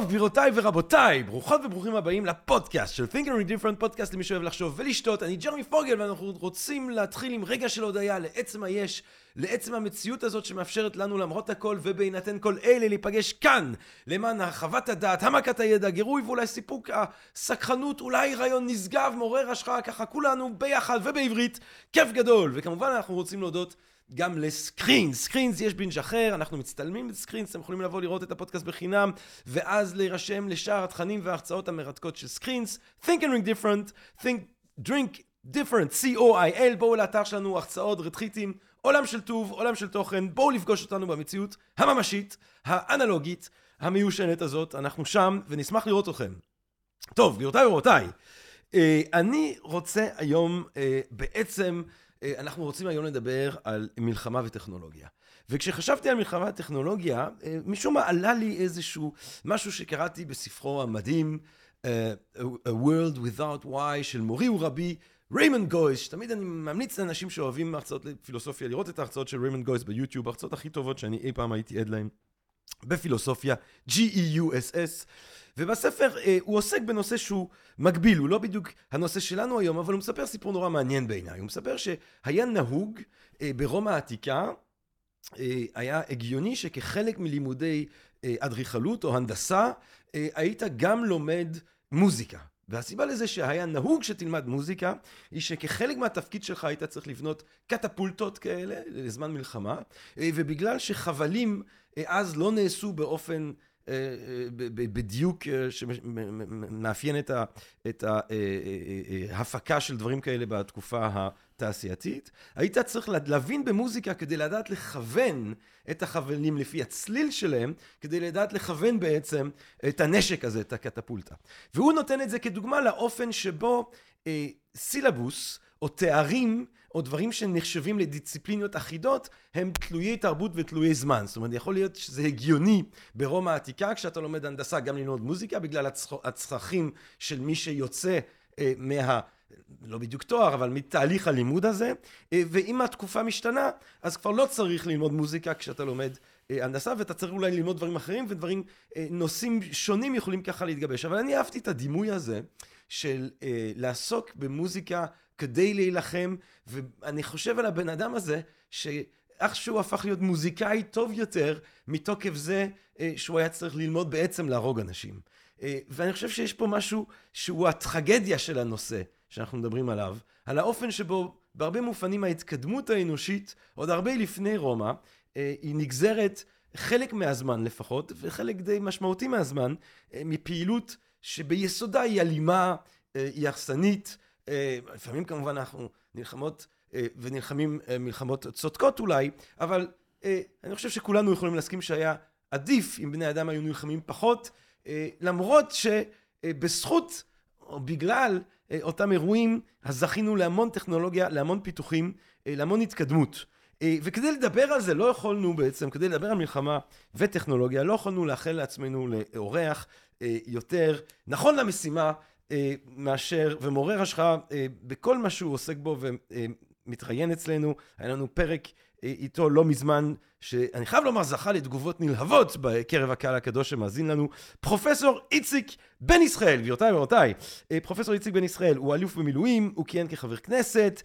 טוב, גבירותיי ורבותיי, ברוכות וברוכים הבאים לפודקאסט של Think and Different, פודקאסט למי שאוהב לחשוב ולשתות. אני ג'רמי פוגל ואנחנו רוצים להתחיל עם רגע של הודיה לעצם היש, לעצם המציאות הזאת שמאפשרת לנו למרות הכל ובהינתן כל אלה להיפגש כאן למען הרחבת הדעת, העמקת הידע, גירוי ואולי סיפוק הסקרנות, אולי רעיון נשגב, מעורר השראה, ככה כולנו ביחד ובעברית, כיף גדול. וכמובן אנחנו רוצים להודות גם לסקרינס, סקרינס יש binge אחר, אנחנו מצטלמים בסקרינס, אתם יכולים לבוא לראות את הפודקאסט בחינם, ואז להירשם לשאר התכנים וההרצאות המרתקות של סקרינס. Think and Drink Different, Think, Drink Different, C-O-I-L, בואו לאתר שלנו, הרצאות, רתחיתים, עולם של טוב, עולם של תוכן, בואו לפגוש אותנו במציאות הממשית, האנלוגית, המיושנת הזאת, אנחנו שם, ונשמח לראות אתכם. טוב, גבירותיי ורבותיי, אני רוצה היום בעצם אנחנו רוצים היום לדבר על מלחמה וטכנולוגיה. וכשחשבתי על מלחמה וטכנולוגיה, משום מה עלה לי איזשהו משהו שקראתי בספרו המדהים, uh, A World Without Why של מורי ורבי ריימונד גויס, שתמיד אני ממליץ לאנשים שאוהבים הרצאות לפילוסופיה לראות את ההרצאות של ריימונד גויס ביוטיוב, ההרצאות הכי טובות שאני אי פעם הייתי עד להן בפילוסופיה, G-E-U-S-S. ובספר אה, הוא עוסק בנושא שהוא מקביל, הוא לא בדיוק הנושא שלנו היום, אבל הוא מספר סיפור נורא מעניין בעיניי. הוא מספר שהיה נהוג אה, ברומא העתיקה, אה, היה הגיוני שכחלק מלימודי אה, אדריכלות או הנדסה, אה, היית גם לומד מוזיקה. והסיבה לזה שהיה נהוג שתלמד מוזיקה, היא שכחלק מהתפקיד שלך היית צריך לבנות קטפולטות כאלה לזמן מלחמה, אה, ובגלל שחבלים אז לא נעשו באופן בדיוק שמאפיין את ההפקה של דברים כאלה בתקופה התעשייתית. היית צריך להבין במוזיקה כדי לדעת לכוון את החבלים לפי הצליל שלהם, כדי לדעת לכוון בעצם את הנשק הזה, את הקטפולטה. והוא נותן את זה כדוגמה לאופן שבו סילבוס או תארים או דברים שנחשבים לדיסציפלינות אחידות, הם תלויי תרבות ותלויי זמן. זאת אומרת, יכול להיות שזה הגיוני ברומא העתיקה, כשאתה לומד הנדסה, גם ללמוד מוזיקה, בגלל הצרכים של מי שיוצא אה, מה... לא בדיוק תואר, אבל מתהליך הלימוד הזה, אה, ואם התקופה משתנה, אז כבר לא צריך ללמוד מוזיקה כשאתה לומד אה, הנדסה, ואתה צריך אולי ללמוד דברים אחרים, ודברים, אה, נושאים שונים יכולים ככה להתגבש. אבל אני אהבתי את הדימוי הזה של אה, לעסוק במוזיקה כדי להילחם, ואני חושב על הבן אדם הזה, שאיכשהו הפך להיות מוזיקאי טוב יותר, מתוקף זה אה, שהוא היה צריך ללמוד בעצם להרוג אנשים. אה, ואני חושב שיש פה משהו שהוא הטרגדיה של הנושא שאנחנו מדברים עליו, על האופן שבו בהרבה מופנים ההתקדמות האנושית, עוד הרבה לפני רומא, אה, היא נגזרת חלק מהזמן לפחות, וחלק די משמעותי מהזמן, מפעילות שביסודה היא אלימה, היא הרסנית, לפעמים כמובן אנחנו נלחמות ונלחמים מלחמות צודקות אולי, אבל אני חושב שכולנו יכולים להסכים שהיה עדיף אם בני אדם היו נלחמים פחות, למרות שבזכות או בגלל אותם אירועים, אז זכינו להמון טכנולוגיה, להמון פיתוחים, להמון התקדמות. וכדי לדבר על זה לא יכולנו בעצם, כדי לדבר על מלחמה וטכנולוגיה, לא יכולנו לאחל לעצמנו לאורח יותר נכון למשימה מאשר, ומעורר השחאה בכל מה שהוא עוסק בו ומתראיין אצלנו. היה לנו פרק איתו לא מזמן, שאני חייב לומר, זכה לתגובות נלהבות בקרב הקהל הקדוש שמאזין לנו. פרופסור איציק בן ישראל, גבירותיי ורבותיי, פרופסור איציק בן ישראל הוא אלוף במילואים, הוא כיהן כחבר כנסת.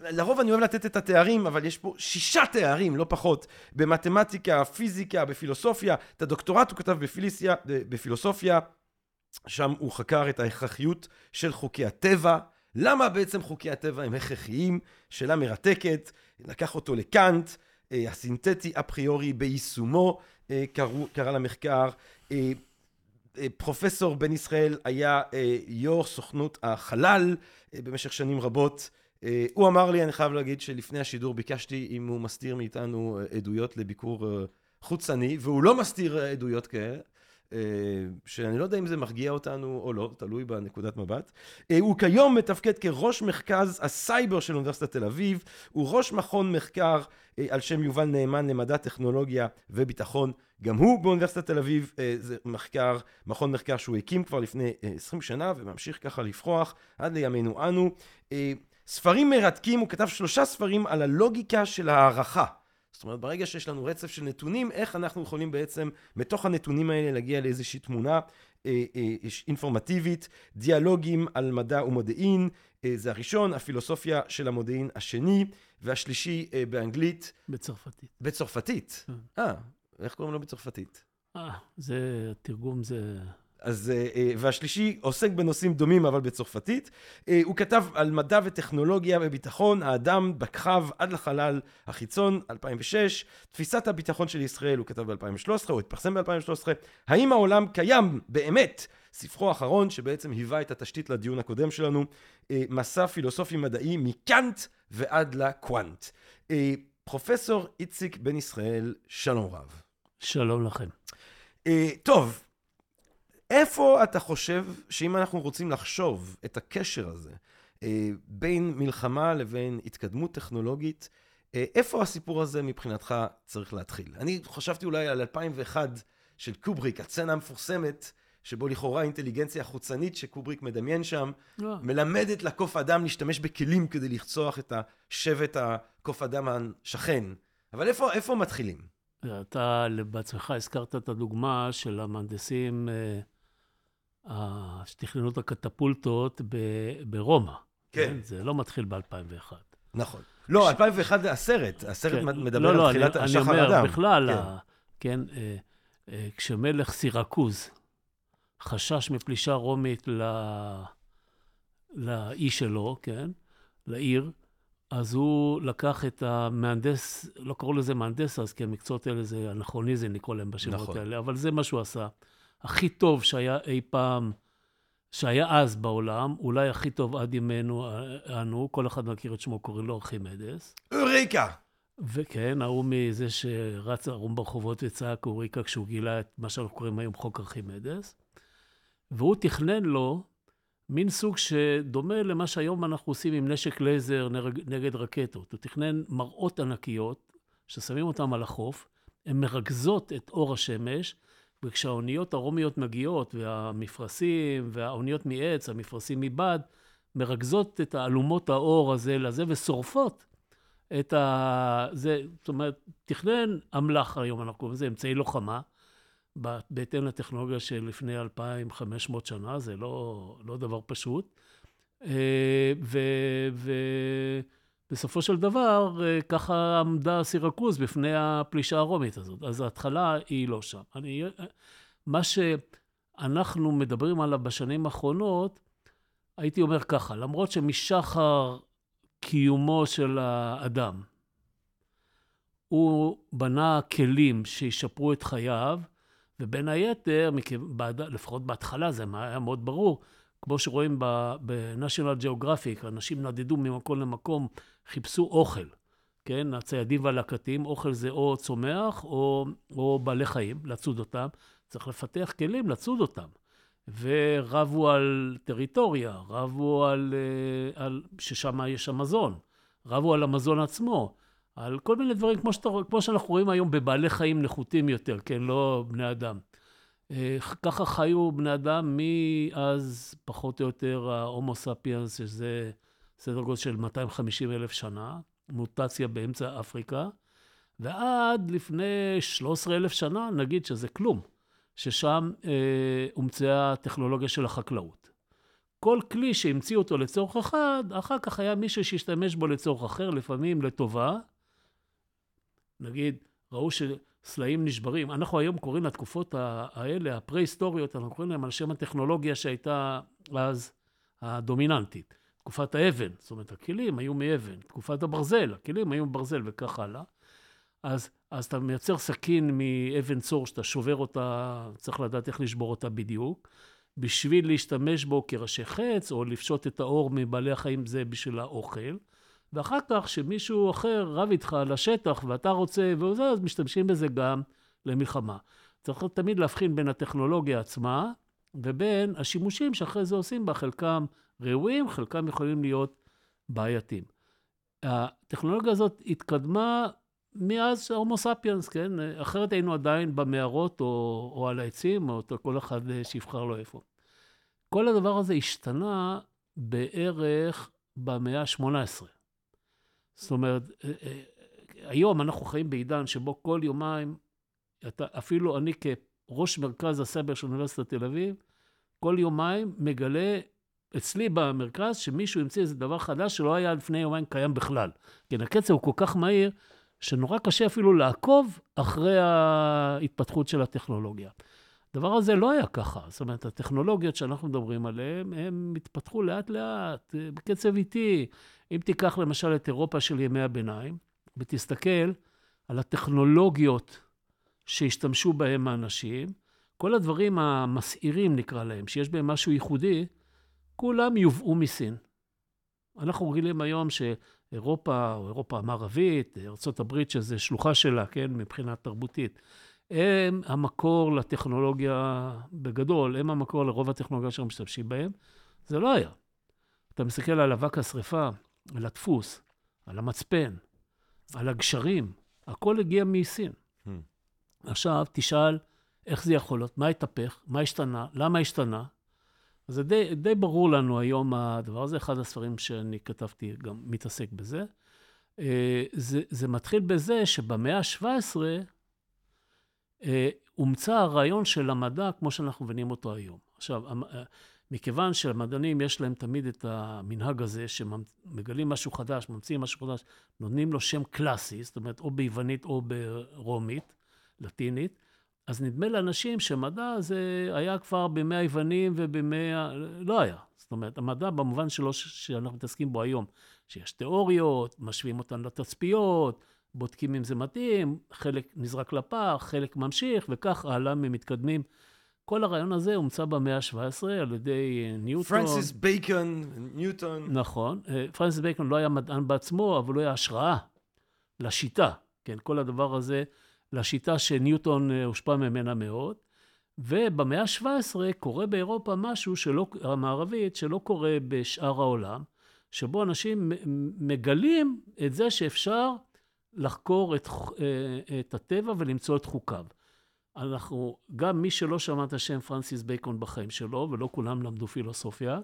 לרוב אני אוהב לתת את התארים, אבל יש פה שישה תארים, לא פחות, במתמטיקה, פיזיקה, בפילוסופיה. את הדוקטורט הוא כתב בפיליסיה, בפילוסופיה. שם הוא חקר את ההכרחיות של חוקי הטבע. למה בעצם חוקי הטבע הם הכרחיים? שאלה מרתקת. לקח אותו לקאנט, הסינתטי אפריורי ביישומו, קראו, קרא למחקר. פרופסור בן ישראל היה יו"ר סוכנות החלל במשך שנים רבות. הוא אמר לי, אני חייב להגיד שלפני השידור ביקשתי אם הוא מסתיר מאיתנו עדויות לביקור חוצני, והוא לא מסתיר עדויות כאלה. שאני לא יודע אם זה מרגיע אותנו או לא, תלוי בנקודת מבט. הוא כיום מתפקד כראש מרכז הסייבר של אוניברסיטת תל אביב, הוא ראש מכון מחקר על שם יובל נאמן למדע, טכנולוגיה וביטחון גם הוא באוניברסיטת תל אביב, אה, זה מחקר, מכון מחקר שהוא הקים כבר לפני 20 שנה וממשיך ככה לפרוח עד לימינו אנו. ספרים מרתקים, הוא כתב שלושה ספרים על הלוגיקה של הערכה. זאת אומרת, ברגע שיש לנו רצף של נתונים, איך אנחנו יכולים בעצם, מתוך הנתונים האלה, להגיע לאיזושהי תמונה אה, אה, אינפורמטיבית, דיאלוגים על מדע ומודיעין, אה, זה הראשון, הפילוסופיה של המודיעין השני, והשלישי אה, באנגלית. בצרפתית. בצרפתית? כן. אה, איך קוראים לו בצרפתית? אה, זה, תרגום זה... אז, אה, אה, והשלישי עוסק בנושאים דומים אבל בצרפתית. אה, הוא כתב על מדע וטכנולוגיה וביטחון, האדם בכחב עד לחלל החיצון, 2006. תפיסת הביטחון של ישראל הוא כתב ב-2013, הוא התפרסם ב-2013. האם העולם קיים באמת? ספרו האחרון שבעצם היווה את התשתית לדיון הקודם שלנו, מסע פילוסופי מדעי מקאנט ועד לקוואנט. פרופסור איציק בן ישראל, שלום רב. שלום לכם. טוב, איפה אתה חושב שאם אנחנו רוצים לחשוב את הקשר הזה אה, בין מלחמה לבין התקדמות טכנולוגית, אה, איפה הסיפור הזה מבחינתך צריך להתחיל? אני חשבתי אולי על 2001 של קובריק, הצצנה המפורסמת, שבו לכאורה אינטליגנציה חוצנית שקובריק מדמיין שם, לא. מלמדת לקוף אדם להשתמש בכלים כדי לרצוח את השבט הקוף אדם השכן. אבל איפה, איפה מתחילים? אתה בעצמך הזכרת את הדוגמה של המהנדסים אה, שתכננו את הקטפולטות ברומא. כן. כן. זה לא מתחיל ב-2001. נכון. לא, 2001 זה הסרט, הסרט כן. מדבר לא, לא, על תחילת אני, שחר אדם. אני אומר, בכלל, כן, ה, כן אה, אה, כשמלך סירקוז חשש מפלישה רומית ל... לאי שלו, כן, לעיר, אז הוא לקח את המהנדס, לא קראו לזה מהנדס אז, כי המקצועות האלה זה אנכרוניזם, נקרא להם בשמות נכון. האלה, אבל זה מה שהוא עשה. הכי טוב שהיה אי פעם, שהיה אז בעולם, אולי הכי טוב עד ימינו אנו, כל אחד מכיר את שמו, קוראים לו ארכימדס. אוריקה! וכן, ההוא מזה שרץ ערום ברחובות וצעק אוריקה כשהוא גילה את מה שאנחנו קוראים היום חוק ארכימדס. והוא תכנן לו מין סוג שדומה למה שהיום אנחנו עושים עם נשק לייזר נגד רקטות. הוא תכנן מראות ענקיות, ששמים אותן על החוף, הן מרכזות את אור השמש, וכשהאוניות הרומיות מגיעות, והמפרשים, והאוניות מעץ, המפרשים מבד, מרכזות את אלומות האור הזה לזה ושורפות את ה... זה, זאת אומרת, תכנן אמל"ח היום, אנחנו קוראים לזה אמצעי לוחמה, בהתאם לטכנולוגיה של לפני 2,500 שנה, זה לא, לא דבר פשוט. אה, ו... ו בסופו של דבר, אה, ככה עמדה סירקוז בפני הפלישה הרומית הזאת. אז ההתחלה היא לא שם. אני, אה, מה שאנחנו מדברים עליו בשנים האחרונות, הייתי אומר ככה, למרות שמשחר קיומו של האדם, הוא בנה כלים שישפרו את חייו, ובין היתר, לפחות בהתחלה זה היה מאוד ברור, כמו שרואים ב-National Geographic, אנשים נדדו ממקום למקום, חיפשו אוכל, כן? הציידים והלקטים, אוכל זה או צומח או, או בעלי חיים, לצוד אותם. צריך לפתח כלים לצוד אותם. ורבו על טריטוריה, רבו על, אה, על ששם יש המזון, רבו על המזון עצמו, על כל מיני דברים כמו, שאתה, כמו שאנחנו רואים היום בבעלי חיים נחותים יותר, כן? לא בני אדם. אה, ככה חיו בני אדם מאז פחות או יותר ההומו ספיאנס, שזה סדר גודל של 250 אלף שנה, מוטציה באמצע אפריקה, ועד לפני 13 אלף שנה, נגיד שזה כלום, ששם אה, הומצאה הטכנולוגיה של החקלאות. כל כלי שהמציאו אותו לצורך אחד, אחר כך היה מישהו שהשתמש בו לצורך אחר, לפעמים לטובה. נגיד, ראו שסלעים נשברים. אנחנו היום קוראים לתקופות האלה, הפרה-היסטוריות, אנחנו קוראים להם על שם הטכנולוגיה שהייתה אז הדומיננטית. תקופת האבן, זאת אומרת, הכלים היו מאבן, תקופת הברזל, הכלים היו מברזל וכך הלאה. אז, אז אתה מייצר סכין מאבן צור שאתה שובר אותה, צריך לדעת איך לשבור אותה בדיוק, בשביל להשתמש בו כראשי חץ, או לפשוט את האור מבעלי החיים זה בשביל האוכל. ואחר כך, שמישהו אחר רב איתך על השטח ואתה רוצה, וזה, אז משתמשים בזה גם למלחמה. צריך תמיד להבחין בין הטכנולוגיה עצמה ובין השימושים שאחרי זה עושים בה, חלקם ראויים, חלקם יכולים להיות בעייתיים. הטכנולוגיה הזאת התקדמה מאז הומו ספיאנס, כן? אחרת היינו עדיין במערות או, או על העצים, או כל אחד שיבחר לו איפה. כל הדבר הזה השתנה בערך במאה ה-18. זאת אומרת, אה, אה, היום אנחנו חיים בעידן שבו כל יומיים, אתה, אפילו אני כראש מרכז הסייבר של אוניברסיטת תל אביב, כל יומיים מגלה אצלי במרכז שמישהו המציא איזה דבר חדש שלא היה לפני יומיים קיים בכלל. כן, הקצב הוא כל כך מהיר, שנורא קשה אפילו לעקוב אחרי ההתפתחות של הטכנולוגיה. הדבר הזה לא היה ככה. זאת אומרת, הטכנולוגיות שאנחנו מדברים עליהן, הן התפתחו לאט-לאט, בקצב איטי. אם תיקח למשל את אירופה של ימי הביניים, ותסתכל על הטכנולוגיות שהשתמשו בהם האנשים, כל הדברים המסעירים, נקרא להם, שיש בהם משהו ייחודי, כולם יובאו מסין. אנחנו רגילים היום שאירופה, או אירופה המערבית, ארה"ב, שזה שלוחה שלה, כן, מבחינה תרבותית, הם המקור לטכנולוגיה בגדול, הם המקור לרוב הטכנולוגיה שאנחנו משתמשים בהם. זה לא היה. אתה מסתכל על אבק השרפה, על הדפוס, על המצפן, על הגשרים, הכל הגיע מסין. Hmm. עכשיו, תשאל איך זה יכול להיות, מה התהפך, מה השתנה, למה השתנה. זה די, די ברור לנו היום הדבר הזה, אחד הספרים שאני כתבתי גם מתעסק בזה. אה, זה, זה מתחיל בזה שבמאה ה-17 אה, הומצא הרעיון של המדע כמו שאנחנו מבינים אותו היום. עכשיו, אה, מכיוון שלמדענים יש להם תמיד את המנהג הזה, שמגלים משהו חדש, ממציאים משהו חדש, נותנים לו שם קלאסי, זאת אומרת, או ביוונית או ברומית, לטינית, אז נדמה לאנשים שמדע זה היה כבר בימי היוונים ובימי ה... לא היה. זאת אומרת, המדע במובן שלו שאנחנו מתעסקים בו היום, שיש תיאוריות, משווים אותן לתצפיות, בודקים אם זה מתאים, חלק נזרק לפח, חלק ממשיך, וכך הלאה מתקדמים. כל הרעיון הזה הומצא במאה ה-17 על ידי ניוטון. פרנסיס בייקון, ניוטון. נכון. אה, פרנסיס בייקון לא היה מדען בעצמו, אבל הוא היה השראה לשיטה. כן, כל הדבר הזה, לשיטה שניוטון אה, הושפע ממנה מאוד. ובמאה ה-17 קורה באירופה משהו שלא, המערבית שלא קורה בשאר העולם, שבו אנשים מגלים את זה שאפשר לחקור את, אה, את הטבע ולמצוא את חוקיו. אנחנו, גם מי שלא שמע את השם פרנסיס בייקון בחיים שלו, ולא כולם למדו פילוסופיה,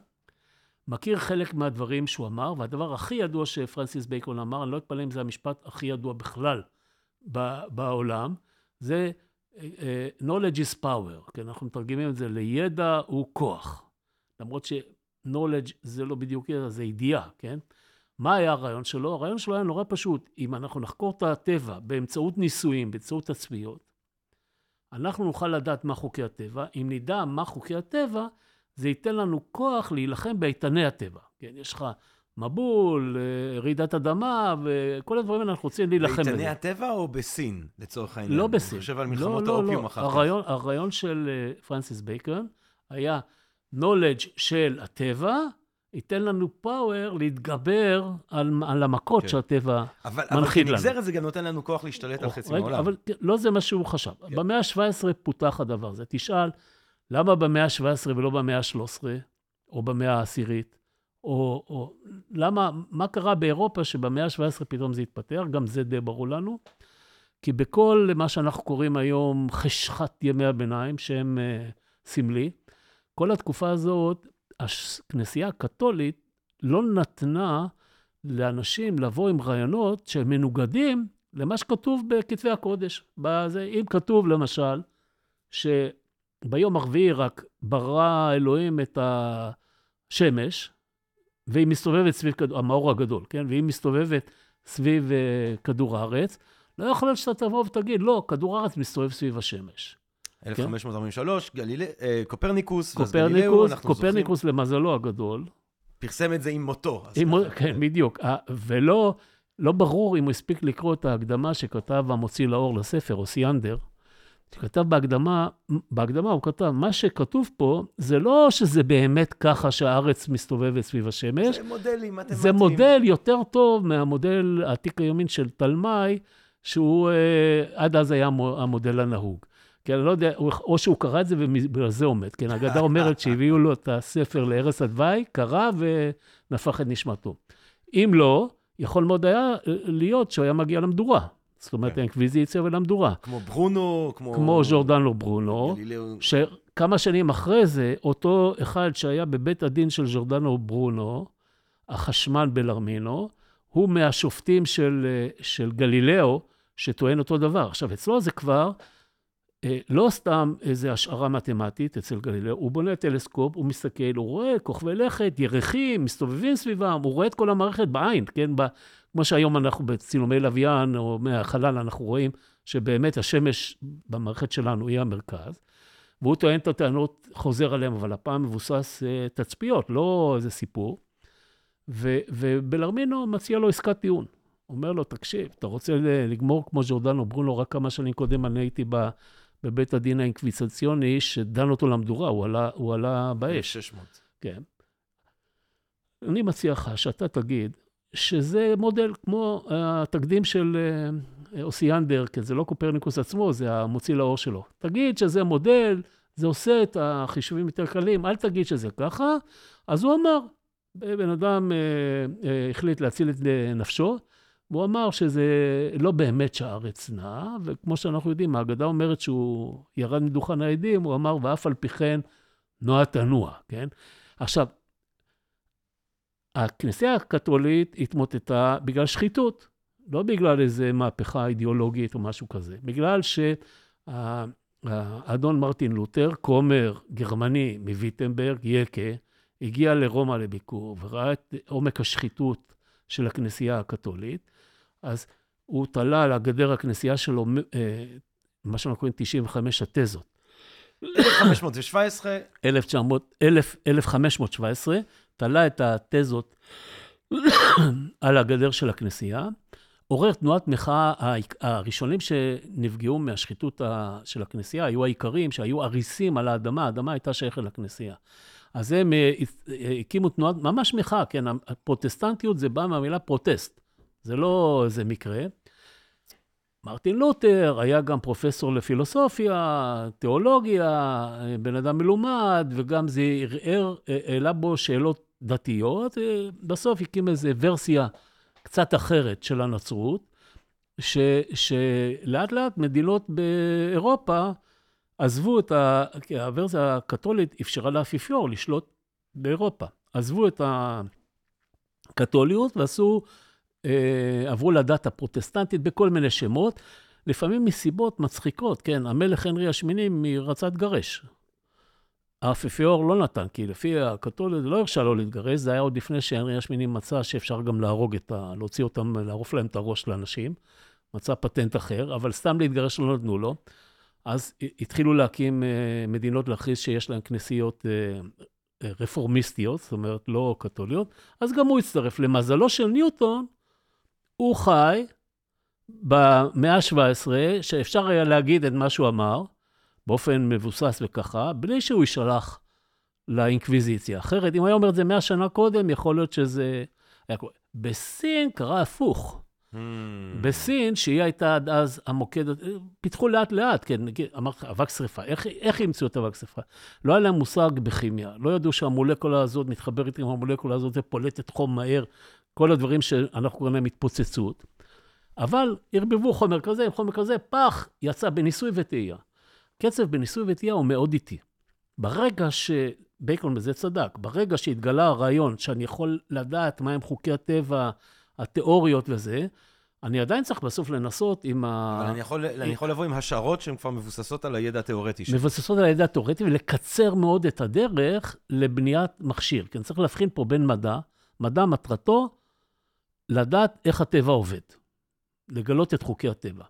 מכיר חלק מהדברים שהוא אמר, והדבר הכי ידוע שפרנסיס בייקון אמר, אני לא אתפלא אם זה המשפט הכי ידוע בכלל בעולם, זה uh, knowledge is power, כן, אנחנו מתרגמים את זה לידע הוא כוח. למרות ש-knowledge זה לא בדיוק ידע, זה ידיעה, כן? מה היה הרעיון שלו? הרעיון שלו היה נורא פשוט. אם אנחנו נחקור את הטבע באמצעות ניסויים, באמצעות תצפיות, אנחנו נוכל לדעת מה חוקי הטבע. אם נדע מה חוקי הטבע, זה ייתן לנו כוח להילחם באיתני הטבע. כן, יש לך מבול, אה, רעידת אדמה, וכל הדברים האלה אנחנו רוצים להילחם בזה. באיתני הטבע או בסין, לצורך העניין? לא בסין. אני חושב על מלחמות לא, האופיום לא, אחר כך. הרעיון, הרעיון של אה, פרנסיס בייקון היה knowledge של הטבע, ייתן לנו פאוור להתגבר על, על המכות כן. שהטבע אבל, מנחיל לנו. אבל כנגזרת זה גם נותן לנו כוח להשתלט על חצי מהעולם. אבל לא זה מה שהוא חשב. כן. במאה ה-17 פותח הדבר הזה. תשאל, למה במאה ה-17 ולא במאה ה-13, או במאה העשירית? או, או למה, מה קרה באירופה שבמאה ה-17 פתאום זה התפתח? גם זה די ברור לנו. כי בכל מה שאנחנו קוראים היום חשכת ימי הביניים, שהם uh, סמלי, כל התקופה הזאת הכנסייה הקתולית לא נתנה לאנשים לבוא עם רעיונות שהם מנוגדים למה שכתוב בכתבי הקודש. בזה, אם כתוב למשל, שביום הרביעי רק ברא אלוהים את השמש, והיא מסתובבת סביב כדור, המאור הגדול, כן? והיא מסתובבת סביב uh, כדור הארץ, לא יכול להיות שאתה תבוא ותגיד, לא, כדור הארץ מסתובב סביב השמש. 1543, גליליי, אה, קופרניקוס, קופרניקוס, קופרניקוס למזלו הגדול. פרסם את זה עם מותו. עם, כן, בדיוק. ולא לא ברור אם הוא הספיק לקרוא את ההקדמה שכתב המוציא לאור לספר, אוסיאנדר. שכתב בהקדמה, בהקדמה הוא כתב, מה שכתוב פה, זה לא שזה באמת ככה שהארץ מסתובבת סביב השמש. זה מודלים מתמטיים. זה מודל יותר טוב מהמודל העתיק היומין של תלמי, שהוא אה, עד אז היה המודל הנהוג. כי אני לא יודע, או שהוא קרא את זה ובגלל זה עומד. כן, האגדה אומרת שהביאו לו את הספר לערש הדווי, קרא ונפח את נשמתו. אם לא, יכול מאוד היה להיות שהוא היה מגיע למדורה. זאת אומרת, כן. האינקוויזיציה ולמדורה. כמו ברונו, כמו... כמו ז'ורדנו ברונו. שכמה שנים אחרי זה, אותו אחד שהיה בבית הדין של ז'ורדנו ברונו, החשמל בלרמינו, הוא מהשופטים של, אה, של גלילאו, שטוען אותו דבר. עכשיו, אצלו זה כבר אה, לא סתם איזו השערה מתמטית אצל גלילאו, הוא בונה טלסקופ, הוא מסתכל, הוא רואה כוכבי לכת, ירחים, מסתובבים סביבם, הוא רואה את כל המערכת בעין, כן? ב, כמו שהיום אנחנו בצילומי לוויין או מהחלל, אנחנו רואים שבאמת השמש במערכת שלנו היא המרכז. והוא טוען את הטענות, חוזר עליהן, אבל הפעם מבוסס אה, תצפיות, לא איזה סיפור. ו, ובלרמינו מציע לו עסקת טיעון. אומר לו, תקשיב, אתה רוצה לגמור כמו ז'ורדנו ברונו, רק כמה שנים קודם אני הייתי ב, בבית הדין האינקוויזיציוני, שדן אותו למדורה, הוא עלה, הוא עלה באש. 600. כן. אני מציע לך שאתה תגיד שזה מודל כמו התקדים של אה, אוסיאנדר, כן, זה לא קופרניקוס עצמו, זה המוציא לאור שלו. תגיד שזה מודל, זה עושה את החישובים יותר קלים, אל תגיד שזה ככה. אז הוא אמר, בן אדם אה, אה, החליט להציל את אה, נפשו, והוא אמר שזה לא באמת שהארץ נעה, וכמו שאנחנו יודעים, האגדה אומרת שהוא ירד מדוכן העדים, הוא אמר, ואף על פי כן נוע תנוע, כן? עכשיו, הכנסייה הקתולית התמוטטה בגלל שחיתות, לא בגלל איזו מהפכה אידיאולוגית או משהו כזה, בגלל שהאדון מרטין לותר, כומר גרמני מוויטנברג, יקה, הגיע לרומא לביקור וראה את עומק השחיתות של הכנסייה הקתולית, אז הוא תלה על הגדר הכנסייה שלו, אה, מה שאנחנו קוראים 95 התזות. 1517. 1900, 1517, תלה את התזות על הגדר של הכנסייה, עורר תנועת מחאה, הראשונים שנפגעו מהשחיתות של הכנסייה היו האיכרים שהיו אריסים על האדמה, האדמה הייתה שייכת לכנסייה. אז הם אה, הקימו תנועת, ממש מחאה, כן, הפרוטסטנטיות זה בא מהמילה פרוטסט, זה לא איזה מקרה. מרטין לותר היה גם פרופסור לפילוסופיה, תיאולוגיה, בן אדם מלומד, וגם זה ערער, העלה בו שאלות דתיות. בסוף הקים איזו ורסיה קצת אחרת של הנצרות, ש, שלאט לאט מדינות באירופה עזבו את ה... הוורסיה הקתולית אפשרה לאפיפיור לשלוט באירופה. עזבו את הקתוליות ועשו עברו לדת הפרוטסטנטית בכל מיני שמות, לפעמים מסיבות מצחיקות, כן, המלך הנרי השמיני רצה להתגרש. האפיפיור לא נתן, כי לפי הקתולית לא הרשה לו להתגרש, זה היה עוד לפני שהנרי השמיני מצא שאפשר גם להרוג את ה... להוציא אותם, לערוף להם את הראש לאנשים. מצא פטנט אחר, אבל סתם להתגרש לא נתנו לו. אז התחילו להקים אה, מדינות להכריז שיש להן כנסיות אה, רפורמיסטיות, זאת אומרת לא קתוליות, אז גם הוא הצטרף. למזלו של ניוטון, הוא חי במאה ה-17, שאפשר היה להגיד את מה שהוא אמר, באופן מבוסס וככה, בלי שהוא יישלח לאינקוויזיציה. אחרת, אם היה אומר את זה מאה שנה קודם, יכול להיות שזה... היה קורה. בסין קרה הפוך. Hmm. בסין, שהיא הייתה עד אז המוקד, פיתחו לאט לאט, כן, אמרתי לך, אבק שרפה. איך, איך ימצאו את אבק שרפה? לא היה להם מושג בכימיה, לא ידעו שהמולקולה הזאת מתחברת עם המולקולה הזאת ופולטת חום מהר, כל הדברים שאנחנו קוראים להם התפוצצות, אבל ערבבו חומר כזה עם חומר כזה, פח, יצא בניסוי וטעייה. קצב בניסוי וטעייה הוא מאוד איטי. ברגע ש... בייקון בזה צדק, ברגע שהתגלה הרעיון שאני יכול לדעת מהם חוקי הטבע, התיאוריות וזה, אני עדיין צריך בסוף לנסות עם ה... אבל אני יכול, אני יכול לבוא עם השערות שהן כבר מבוססות על הידע התיאורטי שלי. מבוססות על הידע התיאורטי ולקצר מאוד את הדרך לבניית מכשיר. כי אני צריך להבחין פה בין מדע, מדע מטרתו לדעת איך הטבע עובד, לגלות את חוקי הטבע.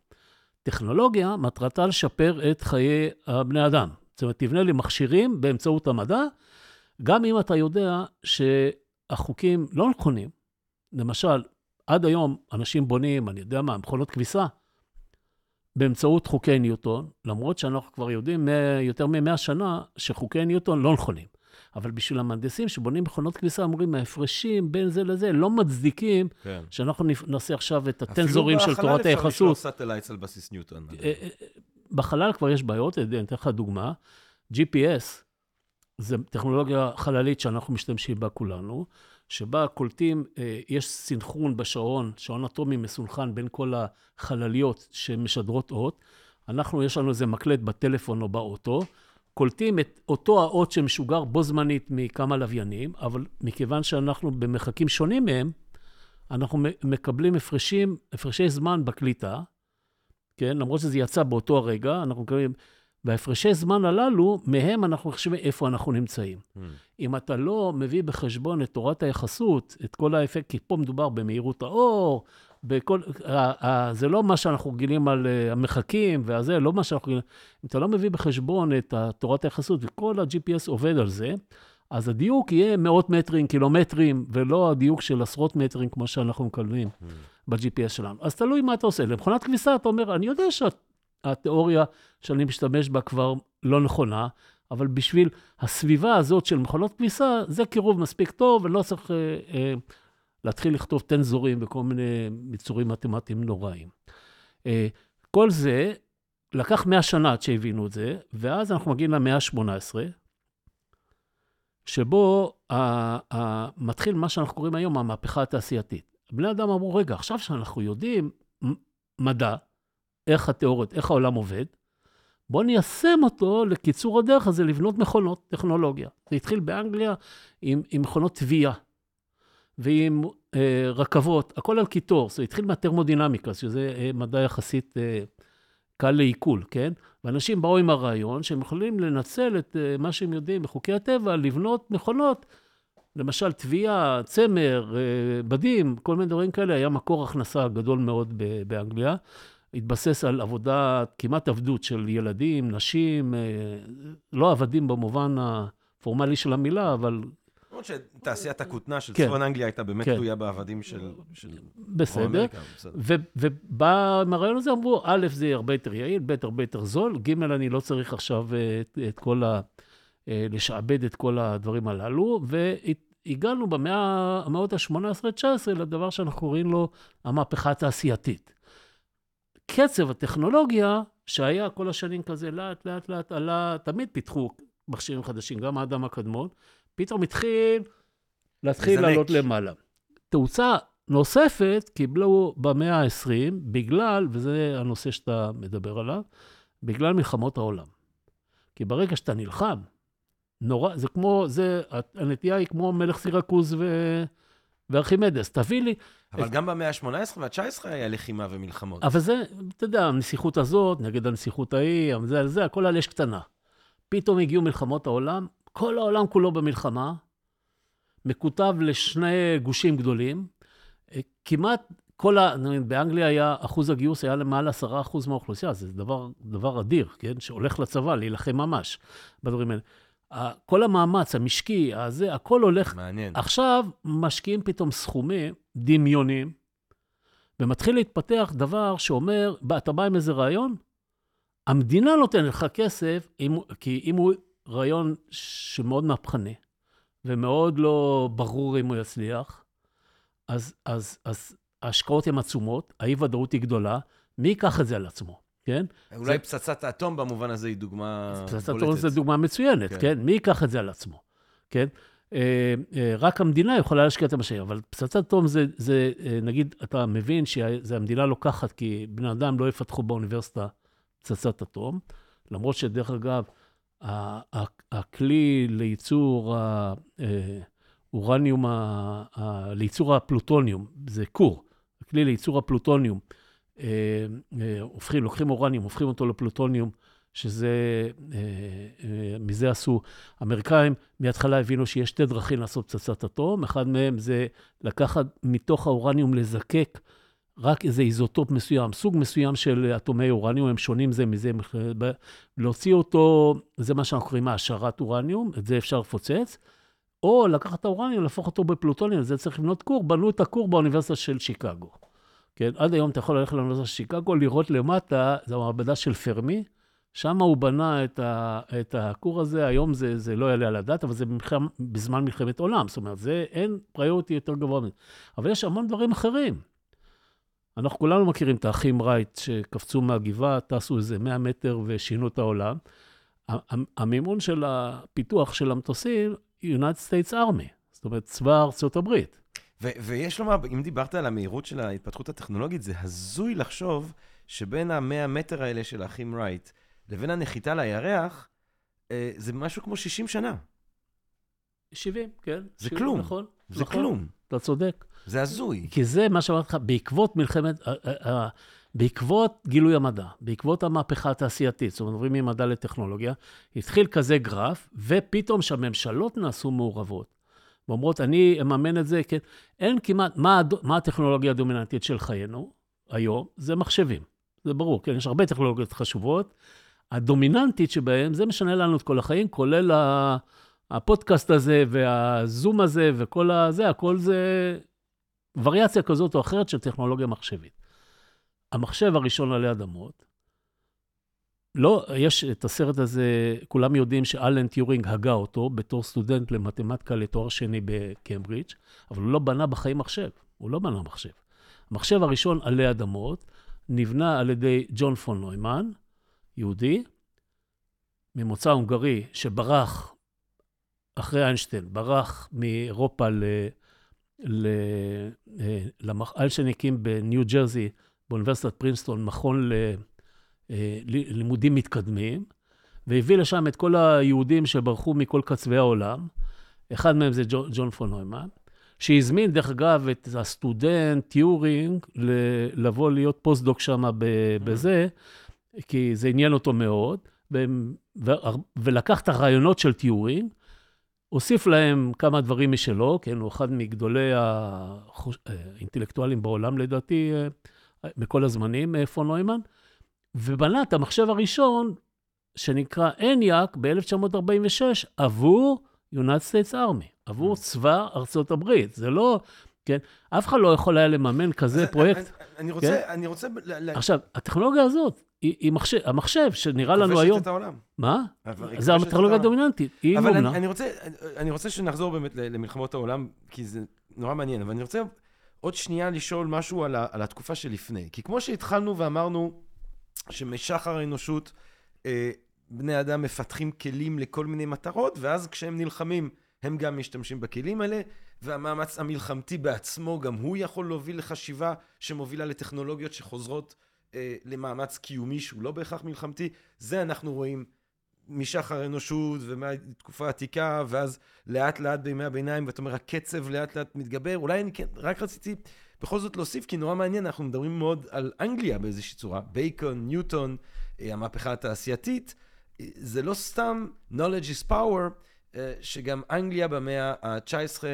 טכנולוגיה, מטרתה לשפר את חיי הבני אדם. זאת אומרת, תבנה לי מכשירים באמצעות המדע, גם אם אתה יודע שהחוקים לא נכונים. למשל, עד היום אנשים בונים, אני יודע מה, מכונות כביסה, באמצעות חוקי ניוטון, למרות שאנחנו כבר יודעים יותר מ-100 שנה שחוקי ניוטון לא נכונים. אבל בשביל המהנדסים שבונים מכונות כביסה, אומרים, ההפרשים בין זה לזה לא מצדיקים כן. שאנחנו נעשה עכשיו את הטנזורים של תורת היחסות. אפילו בחלל אפשר לשלוח satellites על בסיס ניוטון. אה, אה, בחלל כבר יש בעיות, אני אתן לך דוגמה. GPS זה טכנולוגיה חללית שאנחנו משתמשים בה כולנו, שבה קולטים, אה, יש סינכרון בשעון, שעון אטומי מסונכן בין כל החלליות שמשדרות אות. אנחנו, יש לנו איזה מקלט בטלפון או באוטו, קולטים את אותו האות שמשוגר בו זמנית מכמה לוויינים, אבל מכיוון שאנחנו במרחקים שונים מהם, אנחנו מקבלים הפרשים, הפרשי זמן בקליטה, כן? למרות שזה יצא באותו הרגע, אנחנו מקבלים... וההפרשי זמן הללו, מהם אנחנו חושבים איפה אנחנו נמצאים. Mm. אם אתה לא מביא בחשבון את תורת היחסות, את כל האפקט, כי פה מדובר במהירות האור, בכל, זה לא מה שאנחנו רגילים על אה, המחקים והזה, לא מה שאנחנו רגילים. אם אתה לא מביא בחשבון את תורת היחסות, וכל ה-GPS עובד על זה, אז הדיוק יהיה מאות מטרים, קילומטרים, ולא הדיוק של עשרות מטרים כמו שאנחנו מקבלים mm. ב-GPS שלנו. אז תלוי מה אתה עושה. למכונת כביסה אתה אומר, אני יודע שהתיאוריה שאני משתמש בה כבר לא נכונה, אבל בשביל הסביבה הזאת של מכונות כביסה, זה קירוב מספיק טוב, ולא צריך אה, אה, להתחיל לכתוב טנזורים וכל מיני מיצורים מתמטיים נוראים. אה, כל זה לקח 100 שנה עד שהבינו את זה, ואז אנחנו מגיעים למאה ה-18, שבו מתחיל מה שאנחנו קוראים היום המהפכה התעשייתית. בני אדם אמרו, רגע, עכשיו שאנחנו יודעים מדע, איך התיאוריות, איך העולם עובד, בואו ניישם אותו לקיצור הדרך הזה, לבנות מכונות, טכנולוגיה. זה התחיל באנגליה עם, עם מכונות תביעה ועם אה, רכבות, הכל על קיטור. זה התחיל מהטרמודינמיקה, שזה אה, מדע יחסית אה, קל לעיכול, כן? ואנשים באו עם הרעיון שהם יכולים לנצל את אה, מה שהם יודעים בחוקי הטבע, לבנות מכונות, למשל תביעה, צמר, אה, בדים, כל מיני דברים כאלה, היה מקור הכנסה גדול מאוד באנגליה. התבסס על עבודה, כמעט עבדות של ילדים, נשים, אה, לא עבדים במובן הפורמלי של המילה, אבל... למרות שתעשיית הכותנה של כן, צפון אנגליה הייתה באמת כן. תלויה בעבדים של... של בסדר. ובא עם הרעיון הזה, אמרו, א', זה הרבה יותר יעיל, ב', הרבה יותר זול, ג', אני לא צריך עכשיו אה, את, את כל ה... אה, לשעבד את כל הדברים הללו, והגענו במאה, המאות ה-18-19 לדבר שאנחנו קוראים לו המהפכה התעשייתית. קצב הטכנולוגיה, שהיה כל השנים כזה לאט, לאט, לאט עלה, תמיד פיתחו מכשירים חדשים, גם האדם הקדמון, פתאום התחיל להתחיל לעלות למעלה. תאוצה נוספת קיבלו במאה ה-20, בגלל, וזה הנושא שאתה מדבר עליו, בגלל מלחמות העולם. כי ברגע שאתה נלחם, נורא, זה כמו, זה, הנטייה היא כמו מלך סירקוז ו... וארכימדס, תביא לי... אבל את... גם במאה ה-18 וה-19 היה לחימה ומלחמות. אבל זה, אתה יודע, הנסיכות הזאת נגד הנסיכות ההיא, זה, זה, הכל על אש קטנה. פתאום הגיעו מלחמות העולם, כל העולם כולו במלחמה, מקוטב לשני גושים גדולים. כמעט כל ה... באנגליה היה, אחוז הגיוס היה למעלה 10% מהאוכלוסייה, זה דבר, דבר אדיר, כן? שהולך לצבא להילחם ממש בדברים האלה. כל המאמץ המשקי, הזה, הכל הולך... מעניין. עכשיו משקיעים פתאום סכומים דמיונים, ומתחיל להתפתח דבר שאומר, אתה בא עם איזה רעיון, המדינה נותנת לך כסף, אם, כי אם הוא רעיון שמאוד מהפכני, ומאוד לא ברור אם הוא יצליח, אז, אז, אז ההשקעות הן עצומות, האי-ודאות היא גדולה, מי ייקח את זה על עצמו? כן? אולי זה... פצצת האטום במובן הזה היא דוגמה בולטת. פצצת האטום זו דוגמה מצוינת, כן. כן? מי ייקח את זה על עצמו, כן? אה, אה, רק המדינה יכולה להשקיע את המשאבים, אבל פצצת אטום זה, זה, אה, נגיד, אתה מבין שהמדינה לוקחת, כי בני אדם לא יפתחו באוניברסיטה פצצת אטום, למרות שדרך אגב, הכלי לייצור האורניום, לייצור הפלוטוניום, זה כור, הכלי לייצור הפלוטוניום, אה, אה, הופכים, לוקחים אורניום, הופכים אותו לפלוטוניום, שזה, אה, מזה עשו, האמריקאים מההתחלה הבינו שיש שתי דרכים לעשות פצצת אטום, אחד מהם זה לקחת מתוך האורניום לזקק רק איזה איזוטופ מסוים, סוג מסוים של אטומי אורניום, הם שונים זה מזה, להוציא אותו, זה מה שאנחנו קוראים העשרת אורניום, את זה אפשר לפוצץ, או לקחת את האורניום, להפוך אותו בפלוטוניום, זה צריך לבנות כור, בנו את הכור באוניברסיטה של שיקגו. כן, עד היום אתה יכול ללכת לאוניברסיטת שיקגו, לראות למטה, זו המעבדה של פרמי, שם הוא בנה את, ה, את הכור הזה, היום זה, זה לא יעלה על הדעת, אבל זה במחם, בזמן מלחמת עולם, זאת אומרת, זה, אין פריוריטי יותר גבוה מזה. אבל יש המון דברים אחרים. אנחנו כולנו מכירים את האחים רייט שקפצו מהגבעה, טסו איזה 100 מטר ושינו את העולם. המימון של הפיתוח של המטוסים, United States Army. זאת אומרת, צבא ארצות הברית. ו- ויש לומר, אם דיברת על המהירות של ההתפתחות הטכנולוגית, זה הזוי לחשוב שבין המאה מטר האלה של האחים רייט לבין הנחיתה לירח, אה, זה משהו כמו 60 שנה. 70, כן. זה 70, כלום. נכון. זה נכון, כלום. אתה צודק. זה הזוי. כי זה מה שאמרתי לך, בעקבות מלחמת, אה, אה, אה, בעקבות גילוי המדע, בעקבות המהפכה התעשייתית, זאת אומרת, עוברים ממדע לטכנולוגיה, התחיל כזה גרף, ופתאום שהממשלות נעשו מעורבות. ואומרות, אני אממן את זה, כן. אין כמעט, מה, מה הטכנולוגיה הדומיננטית של חיינו היום? זה מחשבים. זה ברור, כן, יש הרבה טכנולוגיות חשובות. הדומיננטית שבהן, זה משנה לנו את כל החיים, כולל ה- הפודקאסט הזה והזום הזה וכל הזה, הכל זה וריאציה כזאת או אחרת של טכנולוגיה מחשבית. המחשב הראשון עלי אדמות, לא, יש את הסרט הזה, כולם יודעים שאלן טיורינג הגה אותו בתור סטודנט למתמטיקה לתואר שני בקיימברידג', אבל הוא לא בנה בחיים מחשב, הוא לא בנה מחשב. המחשב הראשון עלי אדמות נבנה על ידי ג'ון פון נוימן, יהודי, ממוצא הונגרי, שברח, אחרי איינשטיין, ברח מאירופה ל... ל... אה, הקים בניו ג'רזי, באוניברסיטת פרינסטון, מכון ל... אה, ל- לימודים מתקדמים, והביא לשם את כל היהודים שברחו מכל קצווי העולם. אחד מהם זה ג'ון, ג'ון פון נוימן, שהזמין, דרך אגב, את הסטודנט טיורינג ל- לבוא להיות פוסט-דוק שם ב- בזה, כי זה עניין אותו מאוד, ו- ולקח את הרעיונות של טיורינג, הוסיף להם כמה דברים משלו, כן, הוא אחד מגדולי החוש- האינטלקטואלים בעולם, לדעתי, אה, בכל הזמנים, אה, פון נוימן, ובנה את המחשב הראשון, שנקרא אניאק, ב-1946, עבור United States Army, עבור צבא ארצות הברית. זה לא, כן, אף אחד לא יכול היה לממן כזה פרויקט. אני- אני רוצה, אני רוצה... ל- ל- עכשיו, הטכנולוגיה הזאת, היא, מחשב, המחשב שנראה לנו כובשת היום, את העולם. מה? זה כובשת הטכנולוגיה. הדומיננטית, היא אבל אני, מומנה. אני, רוצה, אני רוצה שנחזור באמת למלחמות העולם, כי זה נורא מעניין, אבל אני רוצה עוד שנייה לשאול משהו על, ה, על התקופה שלפני. כי כמו שהתחלנו ואמרנו שמשחר האנושות, אה, בני אדם מפתחים כלים לכל מיני מטרות, ואז כשהם נלחמים, הם גם משתמשים בכלים האלה, והמאמץ המלחמתי בעצמו, גם הוא יכול להוביל לחשיבה שמובילה לטכנולוגיות שחוזרות אה, למאמץ קיומי שהוא לא בהכרח מלחמתי. זה אנחנו רואים משחר האנושות ומהתקופה העתיקה, ואז לאט לאט בימי הביניים, ואתה אומר, הקצב לאט לאט מתגבר. אולי אני כן, רק רציתי בכל זאת להוסיף, כי נורא מעניין, אנחנו מדברים מאוד על אנגליה באיזושהי צורה. בייקון, ניוטון, אה, המהפכה התעשייתית. אה, זה לא סתם knowledge is power, אה, שגם אנגליה במאה ה-19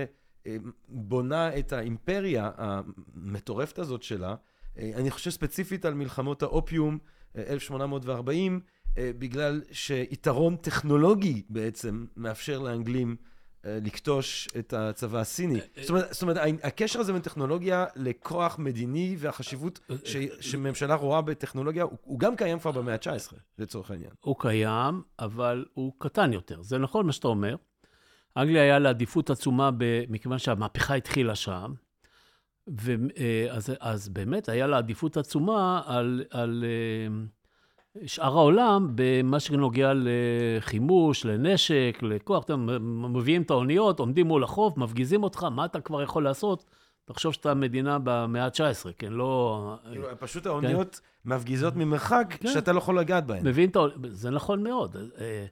אה, בונה את האימפריה המטורפת הזאת שלה. אה, אני חושב ספציפית על מלחמות האופיום, אה, 1840, אה, בגלל שיתרון טכנולוגי בעצם מאפשר לאנגלים אה, לכתוש את הצבא הסיני. זאת אומרת, זאת אומרת, הקשר הזה בין טכנולוגיה לכוח מדיני והחשיבות ש, שממשלה רואה בטכנולוגיה, הוא, הוא גם קיים כבר במאה ה-19, לצורך העניין. הוא קיים, אבל הוא קטן יותר. זה נכון מה שאתה אומר. אנגליה היה לה עדיפות עצומה, מכיוון שהמהפכה התחילה שם, ואז אז באמת היה לה עדיפות עצומה על, על אה, שאר העולם במה שנוגע לחימוש, לנשק, לכוח. אתם מביאים את האוניות, עומדים מול החוף, מפגיזים אותך, מה אתה כבר יכול לעשות? תחשוב שאתה מדינה במאה ה-19, כן? לא... כאילו, פשוט האוניות מפגיזות ממרחק, כן. שאתה לא יכול לגעת בהן. מבין את ה... זה נכון מאוד. אה,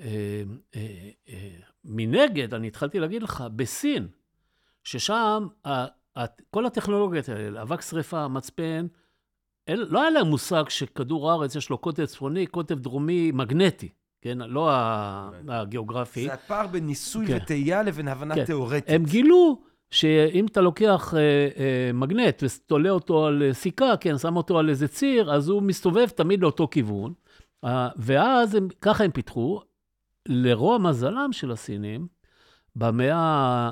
אה, אה, אה, מנגד, אני התחלתי להגיד לך, בסין, ששם כל הטכנולוגיות האלה, אבק שרפה, מצפן, אל, לא היה להם מושג שכדור הארץ יש לו קוטב צפוני, קוטב דרומי מגנטי, כן? לא ה- הגיאוגרפי. זה הפער בין ניסוי כן. וטעייה לבין הבנה כן. תיאורטית. הם גילו שאם אתה לוקח אה, אה, מגנט ותולה אותו על אה, סיכה, כן, שם אותו על איזה ציר, אז הוא מסתובב תמיד לאותו כיוון. אה, ואז הם, ככה הם פיתחו. לרוע מזלם של הסינים, במאה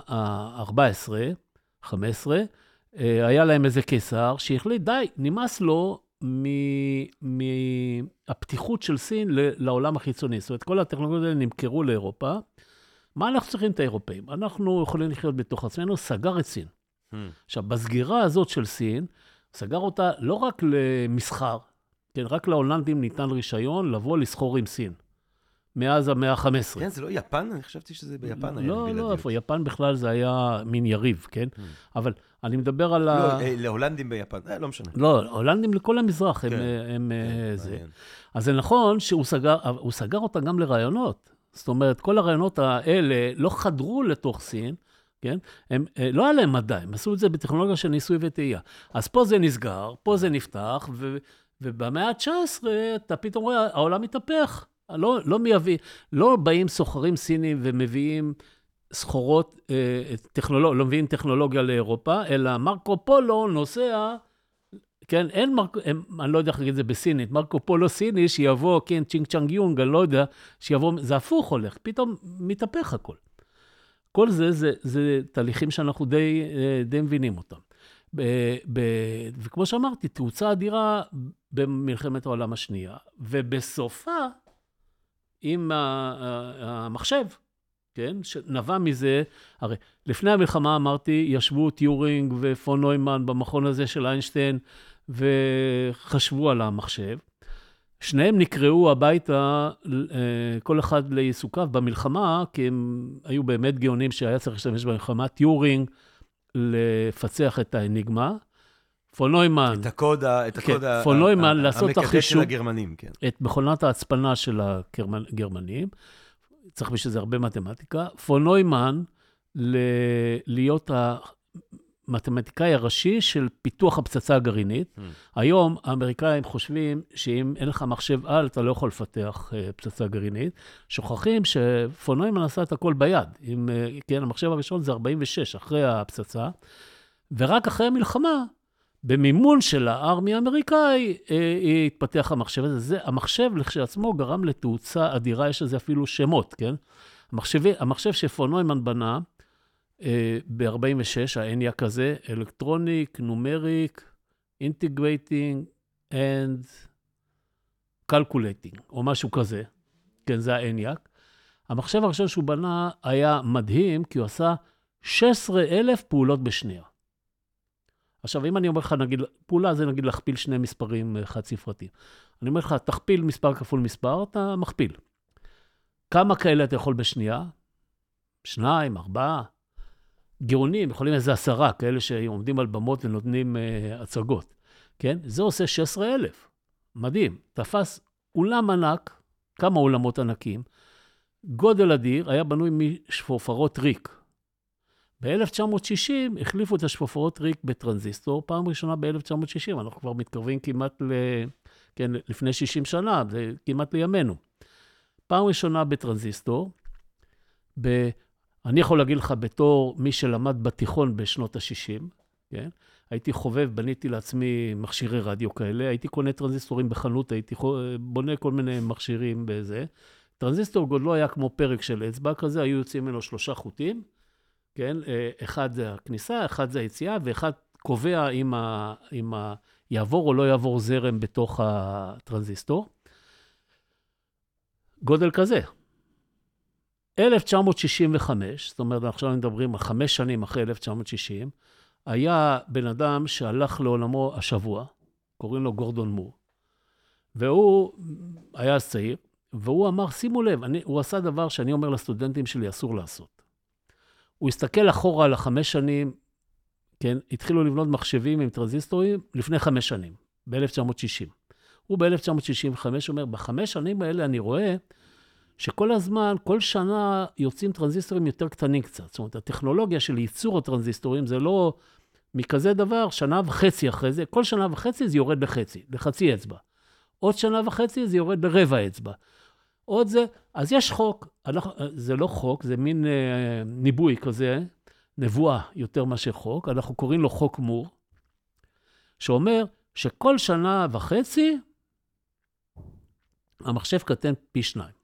ה-14, 15, אה, היה להם איזה קיסר שהחליט, די, נמאס לו מהפתיחות של סין לעולם החיצוני. זאת אומרת, כל הטכנולוגיות האלה נמכרו לאירופה. מה אנחנו צריכים את האירופאים? אנחנו יכולים לחיות בתוך עצמנו, סגר את סין. Hmm. עכשיו, בסגירה הזאת של סין, סגר אותה לא רק למסחר, כן, רק להולנדים ניתן רישיון לבוא לסחור עם סין. מאז המאה ה-15. כן, זה לא יפן? אני חשבתי שזה ביפן היה לא. לא, איפה, יפן בכלל זה היה מין יריב, כן? Hmm. אבל אני מדבר על לא, ה... אה, להולנדים ביפן, אה, לא משנה. לא, הולנדים לכל המזרח הם, כן, אה, הם אה, כן, זה. מעניין. אז זה נכון שהוא סגר, סגר אותה גם לרעיונות. זאת אומרת, כל הרעיונות האלה לא חדרו לתוך סין, כן? הם, אה, לא היה להם מדע, הם עשו את זה בטכנולוגיה של ניסוי וטעייה. אז פה זה נסגר, פה זה נפתח, ו, ובמאה ה-19 אתה פתאום רואה, העולם מתהפך. לא, לא מייבאים, לא באים סוחרים סינים ומביאים סחורות, אה, טכנולוג, לא מביאים טכנולוגיה לאירופה, אלא מרקו פולו נוסע, כן, אין מרקו, הם, אני לא יודע איך להגיד את זה בסינית, מרקו פולו סיני שיבוא, כן, צ'ינג צ'אנג יונג, אני לא יודע, שיבוא, זה הפוך הולך, פתאום מתהפך הכל. כל זה, זה, זה תהליכים שאנחנו די, אה, די מבינים אותם. ב, ב, וכמו שאמרתי, תאוצה אדירה במלחמת העולם השנייה, ובסופה, עם המחשב, כן, שנבע מזה, הרי לפני המלחמה אמרתי, ישבו טיורינג ופון נוימן במכון הזה של איינשטיין, וחשבו על המחשב. שניהם נקראו הביתה, אה, כל אחד לעיסוקיו במלחמה, כי הם היו באמת גאונים שהיה צריך להשתמש במלחמה. טיורינג, לפצח את האניגמה. פון נוימן, את הקוד, את כן, הקוד ה- פון נוימן ה- לעשות את המקדש החישוב. של הגרמנים, כן. את מכונת ההצפנה של הגרמנים. צריך בשביל זה הרבה מתמטיקה. פון נוימן, ל- להיות המתמטיקאי הראשי של פיתוח הפצצה הגרעינית. Mm. היום האמריקאים חושבים שאם אין לך מחשב על, אתה לא יכול לפתח אה, פצצה גרעינית. שוכחים שפון נוימן עשה את הכל ביד. עם, אה, כן, המחשב הראשון זה 46, אחרי הפצצה. ורק אחרי המלחמה, במימון של הארמי האמריקאי, אה, התפתח המחשב הזה. זה, המחשב לכשעצמו גרם לתאוצה אדירה, יש לזה אפילו שמות, כן? המחשב, המחשב שפון נוימן בנה אה, ב-46, האניאק הזה, electronic, numeric, integrating and calculating, או משהו כזה. כן, זה האניאק. המחשב הראשון שהוא בנה היה מדהים, כי הוא עשה 16,000 פעולות בשנייה. עכשיו, אם אני אומר לך, נגיד, פעולה זה נגיד להכפיל שני מספרים אה, חד-ספרתיים. אני אומר לך, תכפיל מספר כפול מספר, אתה מכפיל. כמה כאלה אתה יכול בשנייה? שניים, ארבעה. גאונים, יכולים איזה עשרה, כאלה שעומדים על במות ונותנים uh, הצגות, כן? זה עושה 16,000. מדהים. תפס אולם ענק, כמה אולמות ענקים, גודל אדיר, היה בנוי משפופרות ריק. ב-1960 החליפו את השפופרות ריק בטרנזיסטור, פעם ראשונה ב-1960, אנחנו כבר מתקרבים כמעט ל... כן, לפני 60 שנה, זה כמעט לימינו. פעם ראשונה בטרנזיסטור, ב... אני יכול להגיד לך בתור מי שלמד בתיכון בשנות ה-60, כן? הייתי חובב, בניתי לעצמי מכשירי רדיו כאלה, הייתי קונה טרנזיסטורים בחנות, הייתי בונה כל מיני מכשירים בזה. טרנזיסטור גודלו היה כמו פרק של אצבע כזה, היו יוצאים ממנו שלושה חוטים, כן? אחד זה הכניסה, אחד זה היציאה, ואחד קובע אם, ה, אם ה, יעבור או לא יעבור זרם בתוך הטרנזיסטור. גודל כזה. 1965, זאת אומרת, עכשיו מדברים על חמש שנים אחרי 1960, היה בן אדם שהלך לעולמו השבוע, קוראים לו גורדון מור, והוא היה צעיר, והוא אמר, שימו לב, אני, הוא עשה דבר שאני אומר לסטודנטים שלי, אסור לעשות. הוא הסתכל אחורה על החמש שנים, כן, התחילו לבנות מחשבים עם טרנזיסטורים לפני חמש שנים, ב-1960. הוא ב-1965 אומר, בחמש שנים האלה אני רואה שכל הזמן, כל שנה יוצאים טרנזיסטורים יותר קטנים קצת. זאת אומרת, הטכנולוגיה של ייצור הטרנזיסטורים זה לא מכזה דבר, שנה וחצי אחרי זה, כל שנה וחצי זה יורד לחצי, לחצי אצבע. עוד שנה וחצי זה יורד לרבע אצבע. עוד זה, אז יש חוק, אנחנו, זה לא חוק, זה מין אה, ניבוי כזה, נבואה יותר מאשר חוק, אנחנו קוראים לו חוק מור, שאומר שכל שנה וחצי המחשב קטן פי שניים.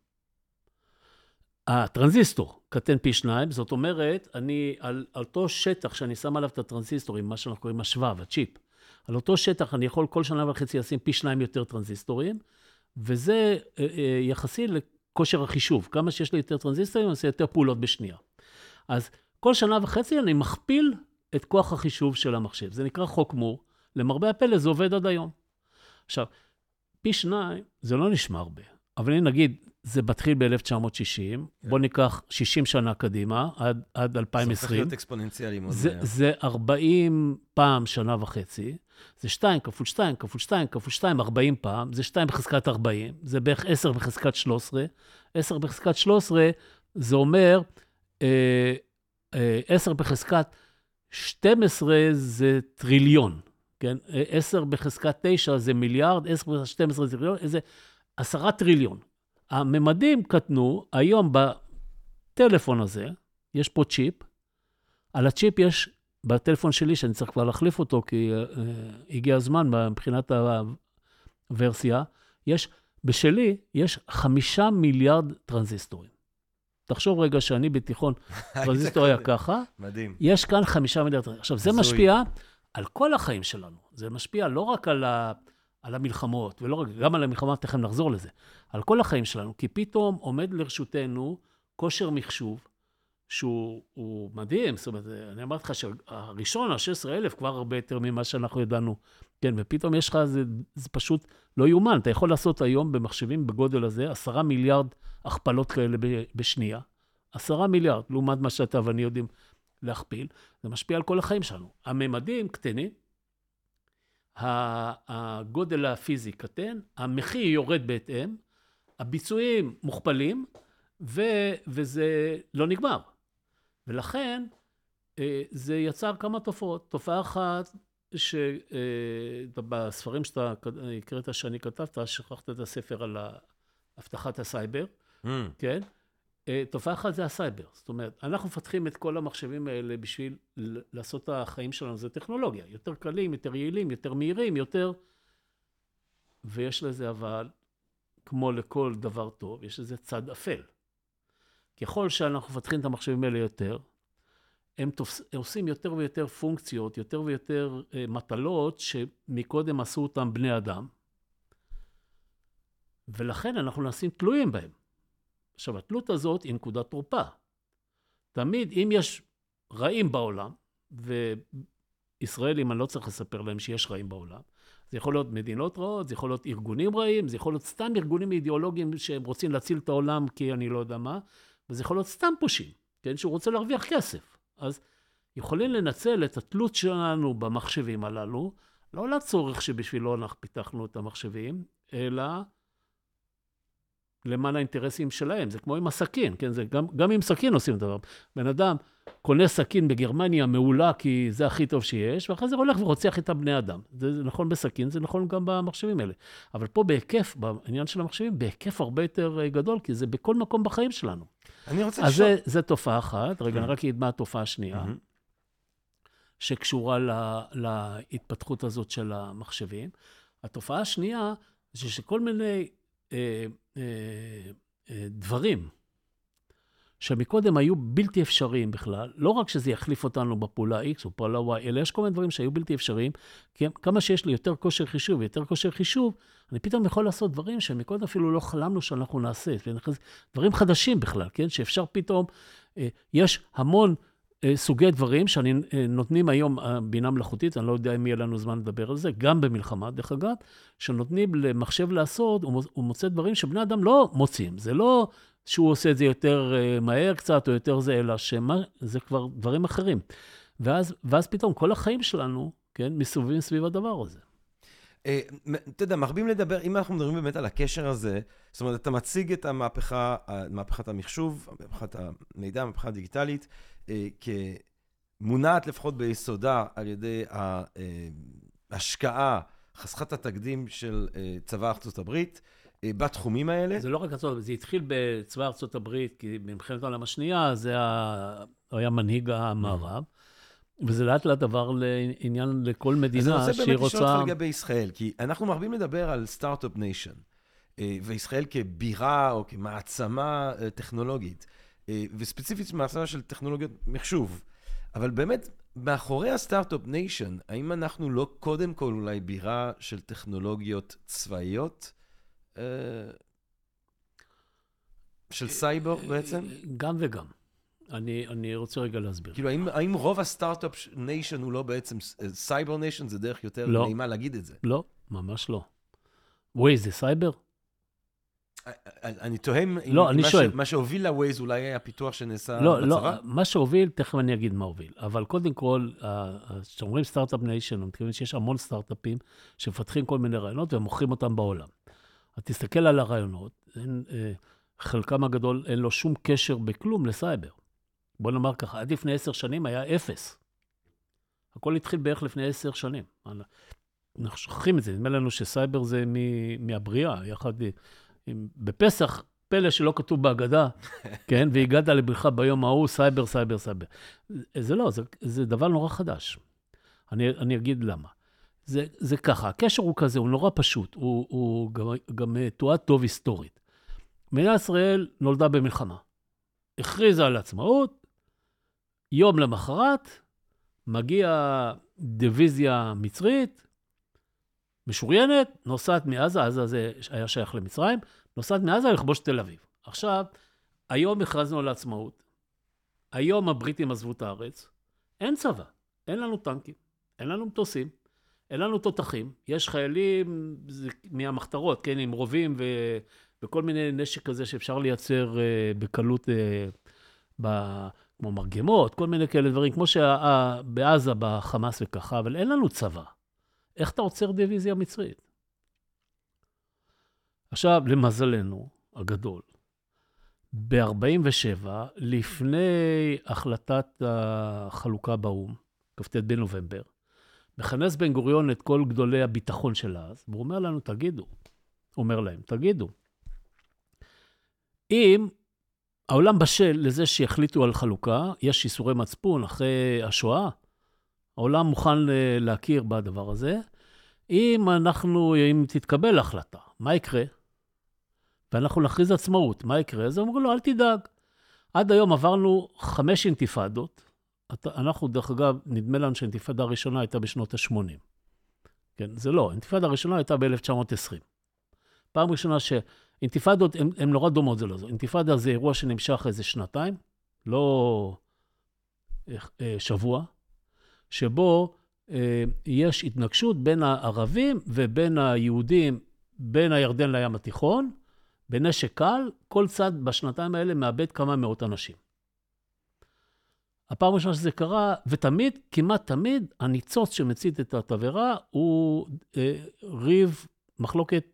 הטרנזיסטור קטן פי שניים, זאת אומרת, אני על, על אותו שטח שאני שם עליו את הטרנזיסטורים, מה שאנחנו קוראים השבב, הצ'יפ, על אותו שטח אני יכול כל שנה וחצי לשים פי שניים יותר טרנזיסטורים, וזה אה, אה, יחסי לכושר החישוב. כמה שיש לי יותר טרנזיסטורים, אני עושה יותר פעולות בשנייה. אז כל שנה וחצי אני מכפיל את כוח החישוב של המחשב. זה נקרא חוק מור. למרבה הפלא, זה עובד עד היום. עכשיו, פי שניים, זה לא נשמע הרבה, אבל אם נגיד, זה מתחיל ב-1960, בוא ניקח 60 שנה קדימה, עד, עד זה הופך 2020. להיות אקספוננציאלי מאוד מהר. זה 40 פעם שנה וחצי, זה 2 כפול 2 כפול 2 כפול 2, 40 פעם, זה 2 בחזקת 40, זה בערך 10 בחזקת 13. 10 בחזקת 13, זה אומר, אה, אה, 10 בחזקת 12 זה טריליון, כן? אה, 10 בחזקת 9 זה מיליארד, 10 בחזקת 12 זה טריליון, איזה 10 טריליון. הממדים קטנו, היום בטלפון הזה, יש פה צ'יפ, על הצ'יפ יש, בטלפון שלי, שאני צריך כבר להחליף אותו, כי אה, הגיע הזמן מבחינת הוורסיה, יש, בשלי יש חמישה מיליארד טרנזיסטורים. תחשוב רגע שאני בתיכון, טרנזיסטור היה ככה, מדהים. יש כאן חמישה מיליארד טרנזיסטורים. עכשיו, זה. משפיע על כל החיים שלנו. זה משפיע לא רק על, ה, על המלחמות, ולא רק, גם על המלחמה, תכף נחזור לזה, על כל החיים שלנו, כי פתאום עומד לרשותנו כושר מחשוב, שהוא הוא מדהים, זאת אומרת, אני אמרתי לך שהראשון, ה-16,000, כבר הרבה יותר ממה שאנחנו ידענו. כן, ופתאום יש לך, זה, זה פשוט לא יאומן. אתה יכול לעשות היום במחשבים בגודל הזה, עשרה מיליארד הכפלות כאלה בשנייה. עשרה מיליארד, לעומת מה שאתה ואני יודעים להכפיל, זה משפיע על כל החיים שלנו. הממדים קטנים, הגודל הפיזי קטן, המחיר יורד בהתאם, הביצועים מוכפלים, ו- וזה לא נגמר. ולכן, אה, זה יצר כמה תופעות. תופעה אחת, שבספרים שאתה הקראת שאני כתבת, שכחת את הספר על אבטחת הסייבר, Mm, כן? אה, תופעה אחת זה הסייבר. זאת אומרת, אנחנו מפתחים את כל המחשבים האלה בשביל לעשות את החיים שלנו, זה טכנולוגיה. יותר קלים, יותר יעילים, יותר מהירים, יותר... ויש לזה אבל, כמו לכל דבר טוב, יש לזה צד אפל. ככל שאנחנו מפתחים את המחשבים האלה יותר, הם, תופס, הם עושים יותר ויותר פונקציות, יותר ויותר אה, מטלות שמקודם עשו אותם בני אדם, ולכן אנחנו נעשים תלויים בהם. עכשיו, התלות הזאת היא נקודת תורפה. תמיד, אם יש רעים בעולם, וישראלים, אני לא צריך לספר להם שיש רעים בעולם, זה יכול להיות מדינות רעות, זה יכול להיות ארגונים רעים, זה יכול להיות סתם ארגונים אידיאולוגיים שהם רוצים להציל את העולם כי אני לא יודע מה, וזה יכול להיות סתם פושעים, כן, שהוא רוצה להרוויח כסף. אז יכולים לנצל את התלות שלנו במחשבים הללו, לא לצורך שבשבילו אנחנו פיתחנו את המחשבים, אלא למען האינטרסים שלהם. זה כמו עם הסכין, כן? זה גם, גם עם סכין עושים דבר. בן אדם קונה סכין בגרמניה מעולה כי זה הכי טוב שיש, ואחרי זה הולך ורוצח את הבני אדם. זה נכון בסכין, זה נכון גם במחשבים האלה. אבל פה בהיקף, בעניין של המחשבים, בהיקף הרבה יותר אה, גדול, כי זה בכל מקום בחיים שלנו. אני רוצה אז לשאול... זה, זה תופעה אחת. רגע, אני רק אגיד מה התופעה השנייה. שקשורה לה, להתפתחות הזאת של המחשבים. התופעה השנייה, זה שכל מיני אה, אה, אה, דברים שמקודם היו בלתי אפשריים בכלל, לא רק שזה יחליף אותנו בפעולה X או פעולה Y, אלא יש כל מיני דברים שהיו בלתי אפשריים, כי כמה שיש לי יותר כושר חישוב ויותר כושר חישוב, אני פתאום יכול לעשות דברים שמקודם אפילו לא חלמנו שאנחנו נעשה. דברים חדשים בכלל, כן? שאפשר פתאום, אה, יש המון אה, סוגי דברים שאני אה, נותנים היום, בינה מלאכותית, אני לא יודע אם יהיה לנו זמן לדבר על זה, גם במלחמה, דרך אגב, שנותנים למחשב לעשות, הוא מוצא דברים שבני אדם לא מוצאים. זה לא שהוא עושה את זה יותר אה, מהר קצת או יותר זה, אלא שזה כבר דברים אחרים. ואז, ואז פתאום כל החיים שלנו, כן, מסתובבים סביב הדבר הזה. אה, אתה יודע, מרבים לדבר, אם אנחנו מדברים באמת על הקשר הזה, זאת אומרת, אתה מציג את המהפכה, מהפכת המחשוב, מהפכת המידע, המהפכה הדיגיטלית, אה, כמונעת לפחות ביסודה על ידי ההשקעה חסרת התקדים של צבא ארצות הברית בתחומים האלה. זה לא רק ארצות, זה התחיל בצבא ארצות הברית, כי במלחמת העולם השנייה זה הוא היה מנהיג המערב, וזה לאט לאט עבר לעניין לכל אז אני מדינה רוצה שהיא באמת לשאול רוצה... אותך לגבי ישראל, כי אנחנו מרבים לדבר על start-up nation, וישראל כבירה או כמעצמה אה, טכנולוגית, אה, וספציפית מעצמה של טכנולוגיות מחשוב. אבל באמת, מאחורי ה start-up nation, האם אנחנו לא קודם כל אולי בירה של טכנולוגיות צבאיות? אה, של סייבר בעצם? גם וגם. אני, אני רוצה רגע להסביר. כאילו, האם, האם רוב ה start-up nation הוא לא בעצם cyber nation? זה דרך יותר לא. נעימה להגיד את זה. לא, ממש לא. וואי, זה סייבר? אני תוהה אם לא, אני מה שואל. ש- מה שהוביל ל Waze אולי היה פיתוח שנעשה לא, לא, בצבא? מה שהוביל, תכף אני אגיד מה הוביל. אבל קודם כל, כשאומרים start-up nation, אני מתכוון שיש המון סטארט-אפים שמפתחים כל מיני רעיונות ומוכרים אותם בעולם. אז תסתכל על הרעיונות, אין, אה, חלקם הגדול אין לו שום קשר בכלום לסייבר. בוא נאמר ככה, עד לפני עשר שנים היה אפס. הכל התחיל בערך לפני עשר שנים. אנחנו שוכחים את זה, נדמה לנו שסייבר זה מ- מהבריאה, יחד עם... בפסח, פלא שלא כתוב בהגדה, כן? והגדת לבנך ביום ההוא, סייבר, סייבר, סייבר. זה לא, זה, זה דבר נורא חדש. אני, אני אגיד למה. זה, זה ככה, הקשר הוא כזה, הוא נורא פשוט, הוא, הוא גם, גם אה, תועד טוב היסטורית. מדינת ישראל נולדה במלחמה. הכריזה על עצמאות, יום למחרת מגיעה דיוויזיה מצרית, משוריינת, נוסעת מעזה, עזה זה היה שייך למצרים, נוסעת מעזה לכבוש תל אביב. עכשיו, היום הכרזנו על העצמאות, היום הבריטים עזבו את הארץ, אין צבא, אין לנו טנקים, אין לנו מטוסים, אין לנו תותחים, יש חיילים זה מהמחתרות, כן, עם רובים ו... וכל מיני נשק כזה שאפשר לייצר uh, בקלות, uh, ב... כמו מרגמות, כל מיני כאלה דברים, כמו שבעזה, בחמאס וככה, אבל אין לנו צבא. איך אתה עוצר דיוויזיה מצרית? עכשיו, למזלנו הגדול, ב-47, לפני החלטת החלוקה באו"ם, כ"ט בנובמבר, מכנס בן גוריון את כל גדולי הביטחון של אז, והוא אומר לנו, תגידו, אומר להם, תגידו, אם העולם בשל לזה שיחליטו על חלוקה, יש איסורי מצפון אחרי השואה, העולם מוכן אה, להכיר בדבר הזה. אם אנחנו, אם תתקבל החלטה, מה יקרה? ואנחנו נכריז עצמאות, מה יקרה? אז אמרו לו, אל תדאג. עד היום עברנו חמש אינתיפאדות. אתה- אנחנו, דרך אגב, נדמה לנו שהאינתיפאדה הראשונה הייתה בשנות ה-80. כן, זה לא, האינתיפאדה הראשונה הייתה ב-1920. פעם ראשונה ש... אינתיפאדות הן נורא דומות זה לזו. אינתיפאדה זה אירוע שנמשך איזה שנתיים, לא אה, אה, שבוע, שבו אה, יש התנגשות בין הערבים ובין היהודים, בין הירדן לים התיכון, בנשק קל, כל צד בשנתיים האלה מאבד כמה מאות אנשים. הפעם הראשונה שזה קרה, ותמיד, כמעט תמיד, הניצוץ שמצית את התבערה הוא אה, ריב, מחלוקת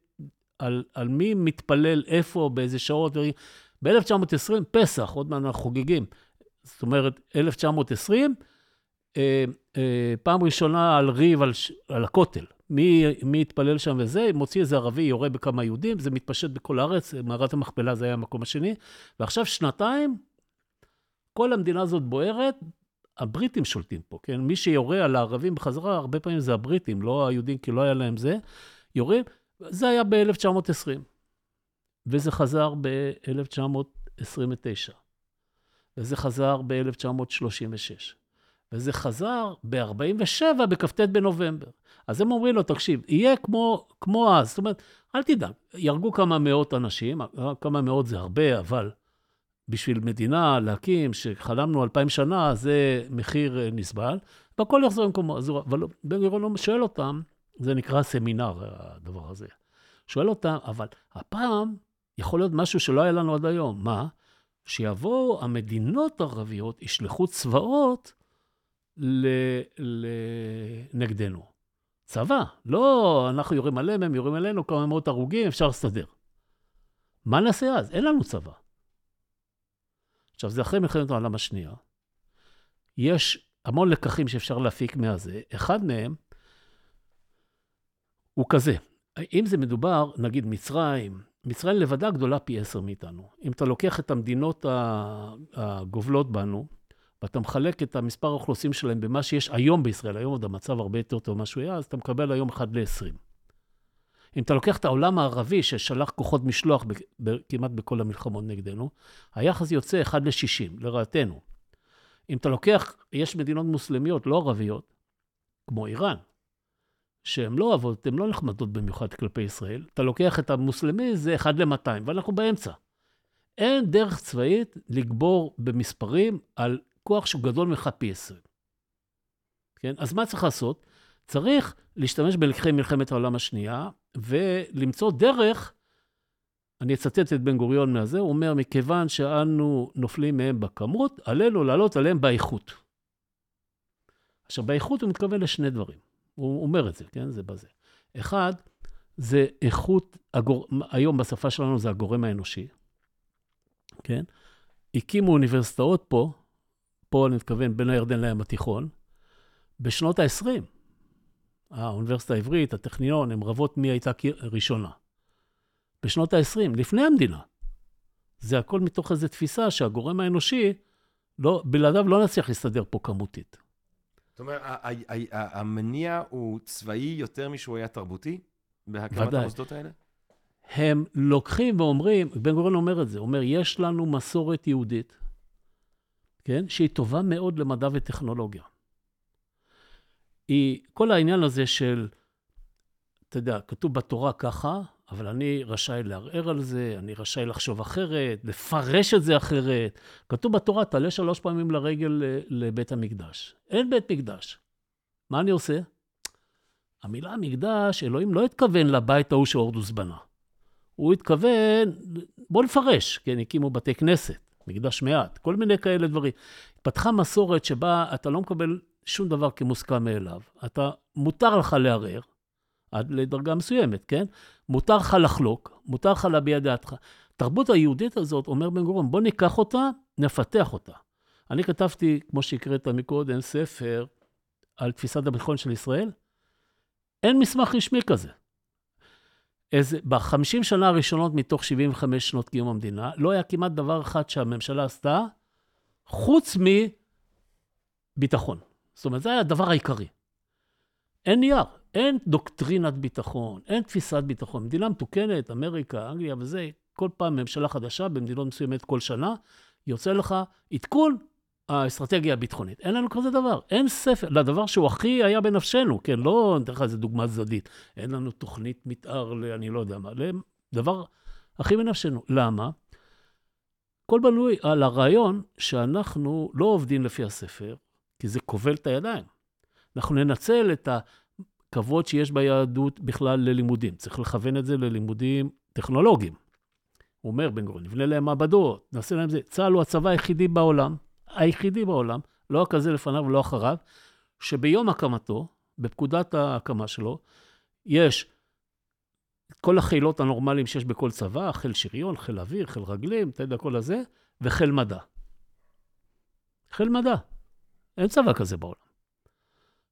על, על מי מתפלל איפה, באיזה שעות. ב-1920, פסח, עוד מעט אנחנו חוגגים. זאת אומרת, 1920, אה, אה, פעם ראשונה על ריב על, על הכותל. מי, מי התפלל שם וזה, מוציא איזה ערבי, יורה בכמה יהודים, זה מתפשט בכל הארץ, מערת המכפלה זה היה המקום השני. ועכשיו שנתיים, כל המדינה הזאת בוערת, הבריטים שולטים פה, כן? מי שיורה על הערבים בחזרה, הרבה פעמים זה הבריטים, לא היהודים, כי לא היה להם זה. יורים, זה היה ב-1920, וזה חזר ב-1929, וזה חזר ב-1936, וזה חזר ב-47 בכ"ט בנובמבר. אז הם אומרים לו, תקשיב, יהיה כמו, כמו אז, זאת אומרת, אל תדאג, יהרגו כמה מאות אנשים, כמה מאות זה הרבה, אבל בשביל מדינה להקים, שחלמנו אלפיים שנה, זה מחיר אה, נסבל, והכל יחזור למקומו. אבל בן גוריון שואל אותם, זה נקרא סמינר, הדבר הזה. שואל אותם, אבל הפעם יכול להיות משהו שלא היה לנו עד היום. מה? שיבואו המדינות הערביות, ישלחו צבאות ל- ל- נגדנו. צבא, לא אנחנו יורים עליהם, הם יורים עלינו, כמה מאות הרוגים, אפשר לסדר. מה נעשה אז? אין לנו צבא. עכשיו, זה אחרי מלחמת העולם השנייה. יש המון לקחים שאפשר להפיק מהזה. אחד מהם הוא כזה, אם זה מדובר, נגיד מצרים, מצרים לבדה גדולה פי עשר מאיתנו. אם אתה לוקח את המדינות הגובלות בנו, ואתה מחלק את המספר האוכלוסין שלהם במה שיש היום בישראל, היום עוד המצב הרבה יותר טוב ממה שהוא היה, אז אתה מקבל היום 1 ל-20. אם אתה לוקח את העולם הערבי, ששלח כוחות משלוח ב- ב- כמעט בכל המלחמות נגדנו, היחס יוצא 1 ל-60, לרעתנו. אם אתה לוקח, יש מדינות מוסלמיות, לא ערביות, כמו איראן, שהן לא אוהבות, הן לא נחמדות במיוחד כלפי ישראל. אתה לוקח את המוסלמי, זה 1 ל-200, ואנחנו באמצע. אין דרך צבאית לגבור במספרים על כוח שהוא גדול ממך פי 20. כן? אז מה צריך לעשות? צריך להשתמש בלקחי מלחמת העולם השנייה ולמצוא דרך, אני אצטט את בן גוריון מהזה, הוא אומר, מכיוון שאנו נופלים מהם בכמות, עלינו לעלות עליהם באיכות. עכשיו, באיכות הוא מתכוון לשני דברים. הוא אומר את זה, כן? זה בזה. אחד, זה איכות, הגור... היום בשפה שלנו זה הגורם האנושי, כן? הקימו אוניברסיטאות פה, פה אני מתכוון בין הירדן לים התיכון, בשנות ה-20. האוניברסיטה העברית, הטכניון, הן רבות מי הייתה ראשונה. בשנות ה-20, לפני המדינה. זה הכל מתוך איזו תפיסה שהגורם האנושי, לא, בלעדיו לא נצליח להסתדר פה כמותית. זאת אומרת, המניע הוא צבאי יותר משהוא היה תרבותי? בהקמת המוסדות האלה? הם לוקחים ואומרים, בן גוריון אומר את זה, הוא אומר, יש לנו מסורת יהודית, כן, שהיא טובה מאוד למדע וטכנולוגיה. היא, כל העניין הזה של, אתה יודע, כתוב בתורה ככה, אבל אני רשאי לערער על זה, אני רשאי לחשוב אחרת, לפרש את זה אחרת. כתוב בתורה, תעלה שלוש פעמים לרגל לבית המקדש. אין בית מקדש. מה אני עושה? המילה מקדש, אלוהים לא התכוון לבית ההוא שהורדוס בנה. הוא התכוון, בוא נפרש, כן, הקימו בתי כנסת, מקדש מעט, כל מיני כאלה דברים. פתחה מסורת שבה אתה לא מקבל שום דבר כמוסכם מאליו. אתה, מותר לך לערער, עד לדרגה מסוימת, כן? מותר לך לחלוק, מותר לך להביע דעתך. התרבות היהודית הזאת, אומר בן גוריון, בוא ניקח אותה, נפתח אותה. אני כתבתי, כמו שהקראת מקודם, ספר על תפיסת הביטחון של ישראל. אין מסמך רשמי כזה. איזה, בחמישים שנה הראשונות מתוך 75 שנות קיום המדינה, לא היה כמעט דבר אחד שהממשלה עשתה, חוץ מביטחון. זאת אומרת, זה היה הדבר העיקרי. אין נייר, אין דוקטרינת ביטחון, אין תפיסת ביטחון. מדינה מתוקנת, אמריקה, אנגליה וזה, כל פעם ממשלה חדשה במדינות מסוימת כל שנה, יוצא לך עדכון האסטרטגיה הביטחונית. אין לנו כזה דבר. אין ספר, לדבר שהוא הכי היה בנפשנו, כן, לא, אני אתן לך איזה דוגמה צדדית. אין לנו תוכנית מתאר ל... אני לא יודע מה, לדבר הכי בנפשנו. למה? הכל בנוי על הרעיון שאנחנו לא עובדים לפי הספר, כי זה כובל את הידיים. אנחנו ננצל את הכבוד שיש ביהדות בכלל ללימודים. צריך לכוון את זה ללימודים טכנולוגיים. הוא אומר, בן גוריון, נבנה להם מעבדות, נעשה להם זה. צה"ל הוא הצבא היחידי בעולם, היחידי בעולם, לא הכזה לפניו ולא אחריו, שביום הקמתו, בפקודת ההקמה שלו, יש כל החילות הנורמליים שיש בכל צבא, חיל שריון, חיל אוויר, חיל רגלים, אתה יודע, כל הזה, וחיל מדע. חיל מדע. אין צבא כזה בעולם.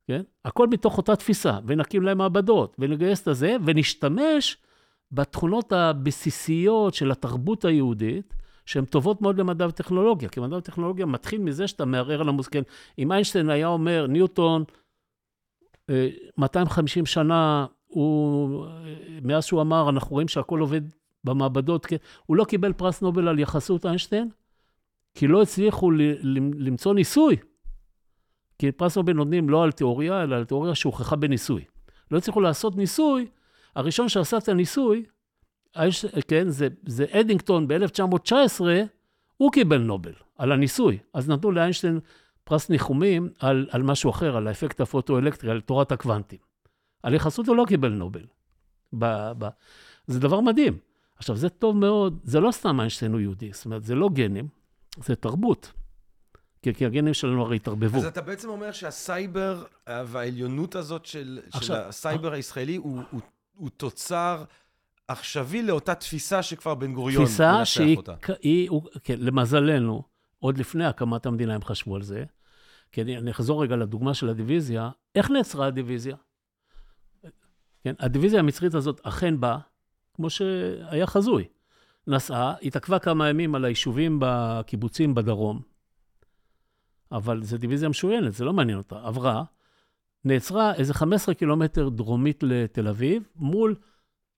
כן? הכל מתוך אותה תפיסה, ונקים להם מעבדות, ונגייס את הזה, ונשתמש בתכונות הבסיסיות של התרבות היהודית, שהן טובות מאוד למדע וטכנולוגיה, כי מדע וטכנולוגיה מתחיל מזה שאתה מערער על המושכל. אם איינשטיין היה אומר, ניוטון, 250 אה, שנה, הוא, אה, מאז שהוא אמר, אנחנו רואים שהכל עובד במעבדות, הוא לא קיבל פרס נובל על יחסות איינשטיין, כי לא הצליחו למצוא ניסוי. כי פרס נובל נותנים לא על תיאוריה, אלא על תיאוריה שהוכחה בניסוי. לא הצליחו לעשות ניסוי, הראשון שעשה את הניסוי כן, זה, זה אדינגטון ב-1919, הוא קיבל נובל על הניסוי. אז נתנו לאיינשטיין פרס ניחומים על, על משהו אחר, על האפקט הפוטואלקטרי, על תורת הקוונטים. על יחסות הוא לא קיבל נובל. ב, ב, זה דבר מדהים. עכשיו, זה טוב מאוד, זה לא סתם איינשטיין הוא יהודי, זאת אומרת, זה לא גנים, זה תרבות. כי, כי הגנים שלנו הרי התערבבו. אז אתה בעצם אומר שהסייבר והעליונות הזאת של, עכשיו, של הסייבר הישראלי הוא, הוא, הוא תוצר עכשווי לאותה תפיסה שכבר בן גוריון מנסח אותה. תפיסה שהיא, כן, למזלנו, עוד לפני הקמת המדינה הם חשבו על זה. אני, אני אחזור רגע לדוגמה של הדיוויזיה. איך נעצרה הדיוויזיה? כן, הדיוויזיה המצרית הזאת אכן באה, כמו שהיה חזוי. נסעה, התעכבה כמה ימים על היישובים בקיבוצים בדרום, אבל זו דיוויזיה משוריינת, זה לא מעניין אותה. עברה, נעצרה איזה 15 קילומטר דרומית לתל אביב, מול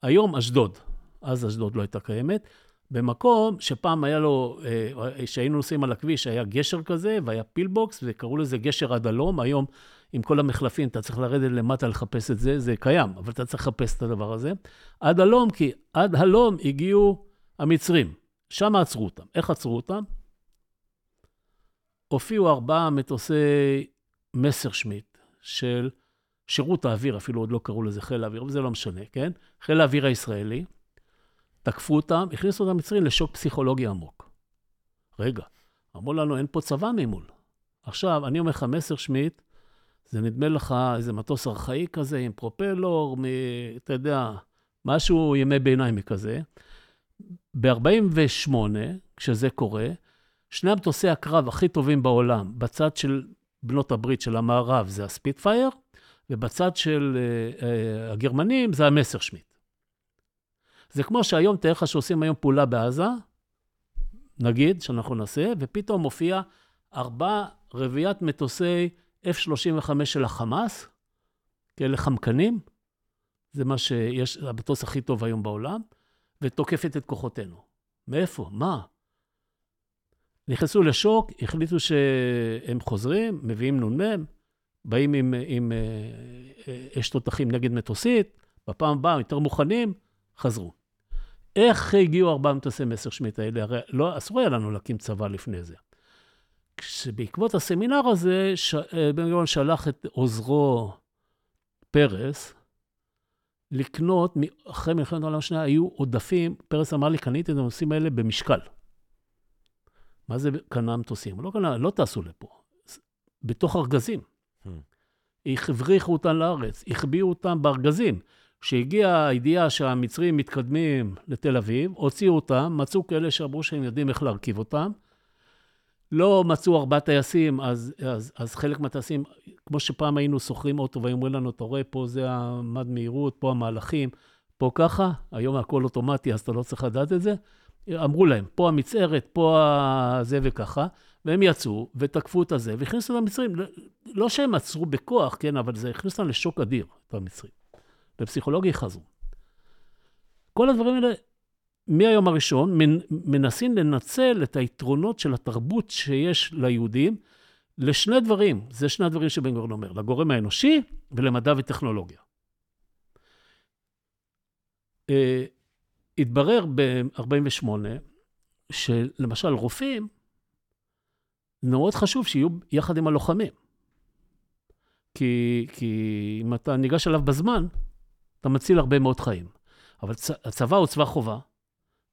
היום אשדוד, אז אשדוד לא הייתה קיימת, במקום שפעם היה לו, אה, שהיינו נוסעים על הכביש, היה גשר כזה, והיה פילבוקס, וקראו לזה גשר עד הלום. היום, עם כל המחלפים, אתה צריך לרדת למטה לחפש את זה, זה קיים, אבל אתה צריך לחפש את הדבר הזה. עד הלום, כי עד הלום הגיעו המצרים. שם עצרו אותם. איך עצרו אותם? הופיעו ארבעה מטוסי מסרשמיט של שירות האוויר, אפילו עוד לא קראו לזה חיל האוויר, אבל זה לא משנה, כן? חיל האוויר הישראלי, תקפו אותם, הכניסו את המצרים לשוק פסיכולוגי עמוק. רגע, אמרו לנו, אין פה צבא ממול. עכשיו, אני אומר לך, מסר שמיט, זה נדמה לך איזה מטוס ארכאי כזה, עם פרופלור, מ, אתה יודע, משהו ימי ביניים כזה. ב-48, כשזה קורה, שני המטוסי הקרב הכי טובים בעולם, בצד של בנות הברית של המערב זה הספיטפייר, ובצד של uh, uh, הגרמנים זה המסר שמיט. זה כמו שהיום, תאר לך שעושים היום פעולה בעזה, נגיד שאנחנו נעשה, ופתאום מופיע ארבע רביעיית מטוסי F-35 של החמאס, כאלה חמקנים, זה מה שיש, המטוס הכי טוב היום בעולם, ותוקפת את כוחותינו. מאיפה? מה? נכנסו לשוק, החליטו שהם חוזרים, מביאים נ"מ, באים עם, עם אה, אש תותחים נגד מטוסית, בפעם הבאה יותר מוכנים, חזרו. איך הגיעו ארבעה מטוסי מסר שמיט האלה? הרי לא, אסור היה לנו להקים צבא לפני זה. כשבעקבות הסמינר הזה, ש... אה, בן גוריון שלח את עוזרו פרס לקנות, אחרי מלחמת העולם השנייה היו עודפים, פרס אמר לי, קניתי את הנושאים האלה במשקל. מה זה קנה מטוסים? לא קנה, לא טסו לפה. בתוך ארגזים. Hmm. הבריחו אותם לארץ, החביאו אותם בארגזים. כשהגיעה הידיעה שהמצרים מתקדמים לתל אביב, הוציאו אותם, מצאו כאלה שאמרו שהם יודעים איך להרכיב אותם. לא מצאו ארבעה טייסים, אז, אז, אז חלק מהטייסים, כמו שפעם היינו שוכרים אוטו והיו אומרים לנו, אתה רואה, פה זה המד מהירות, פה המהלכים, פה ככה, היום הכל אוטומטי, אז אתה לא צריך לדעת את זה. אמרו להם, פה המצערת, פה זה וככה, והם יצאו ותקפו את הזה, והכניסו את המצרים, לא, לא שהם עצרו בכוח, כן, אבל זה הכניס אותם לשוק אדיר, את המצרים. בפסיכולוגיה חזרו. כל הדברים האלה, מהיום הראשון, מנסים לנצל את היתרונות של התרבות שיש ליהודים לשני דברים, זה שני הדברים שבן גוריון אומר, לגורם האנושי ולמדע וטכנולוגיה. אה, התברר ב-48' שלמשל רופאים, מאוד חשוב שיהיו יחד עם הלוחמים. כי, כי אם אתה ניגש אליו בזמן, אתה מציל הרבה מאוד חיים. אבל צ, הצבא הוא צבא חובה.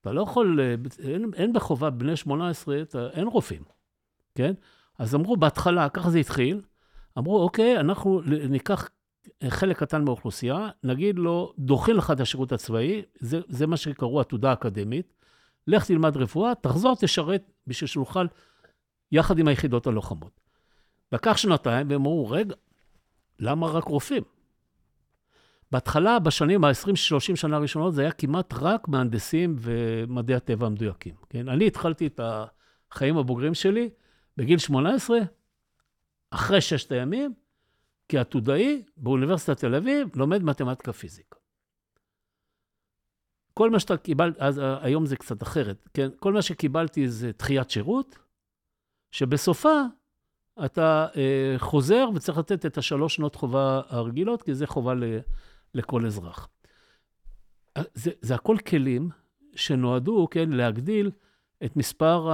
אתה לא יכול, אין, אין בחובה בני 18, אתה, אין רופאים, כן? אז אמרו בהתחלה, ככה זה התחיל, אמרו, אוקיי, אנחנו ניקח חלק קטן מהאוכלוסייה, נגיד לו, דוחים לך את השירות הצבאי, זה, זה מה שקראו עתודה אקדמית, לך תלמד רפואה, תחזור, תשרת בשביל שנוכל יחד עם היחידות הלוחמות. לקח שנתיים, והם אמרו, רגע, למה רק רופאים? בהתחלה, בשנים, ה-20-30 שנה הראשונות, זה היה כמעט רק מהנדסים ומדעי הטבע המדויקים. כן? אני התחלתי את החיים הבוגרים שלי בגיל 18, אחרי ששת הימים, כעתודאי באוניברסיטת תל אביב, לומד מתמטיקה פיזיקה. כל מה שאתה קיבלת, אז היום זה קצת אחרת, כן? כל מה שקיבלתי זה דחיית שירות, שבסופה אתה אה, חוזר וצריך לתת את השלוש שנות חובה הרגילות, כי זה חובה ל, לכל אזרח. זה, זה הכל כלים שנועדו, כן, להגדיל את מספר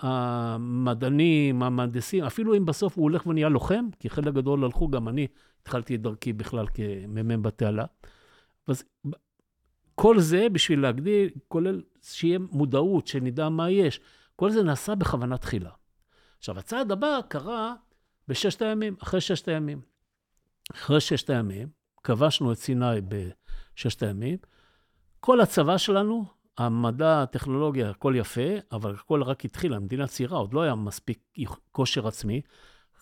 המדענים, המהנדסים, אפילו אם בסוף הוא הולך ונהיה לוחם, כי חלק גדול הלכו, גם אני התחלתי את דרכי בכלל כמ"מ בתעלה. אז כל זה בשביל להגדיל, כולל שיהיה מודעות, שנדע מה יש. כל זה נעשה בכוונה תחילה. עכשיו, הצעד הבא קרה בששת הימים, אחרי ששת הימים. אחרי ששת הימים, כבשנו את סיני בששת הימים, כל הצבא שלנו המדע, הטכנולוגיה, הכל יפה, אבל הכל רק התחיל, המדינה צעירה, עוד לא היה מספיק כושר עצמי.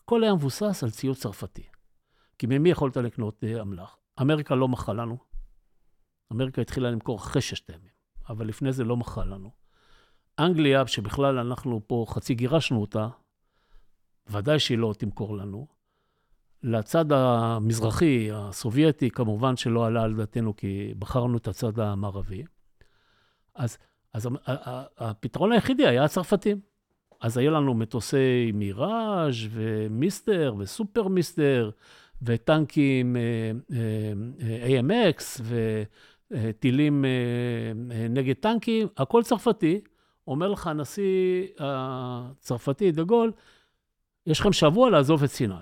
הכל היה מבוסס על ציוד צרפתי. כי ממי יכולת לקנות אה, אמל"ח? אמריקה לא מכרה לנו. אמריקה התחילה למכור אחרי ששת הימים, אבל לפני זה לא מכרה לנו. אנגליה, שבכלל אנחנו פה חצי גירשנו אותה, ודאי שהיא לא תמכור לנו. לצד המזרחי, הסובייטי, כמובן שלא עלה על דעתנו, כי בחרנו את הצד המערבי. אז, אז הפתרון היחידי היה הצרפתים. אז היה לנו מטוסי מיראז' ומיסטר וסופר מיסטר וטנקים אה, אה, AMX וטילים אה, נגד טנקים, הכל צרפתי. אומר לך הנשיא הצרפתי, דה גול, יש לכם שבוע לעזוב את סיני.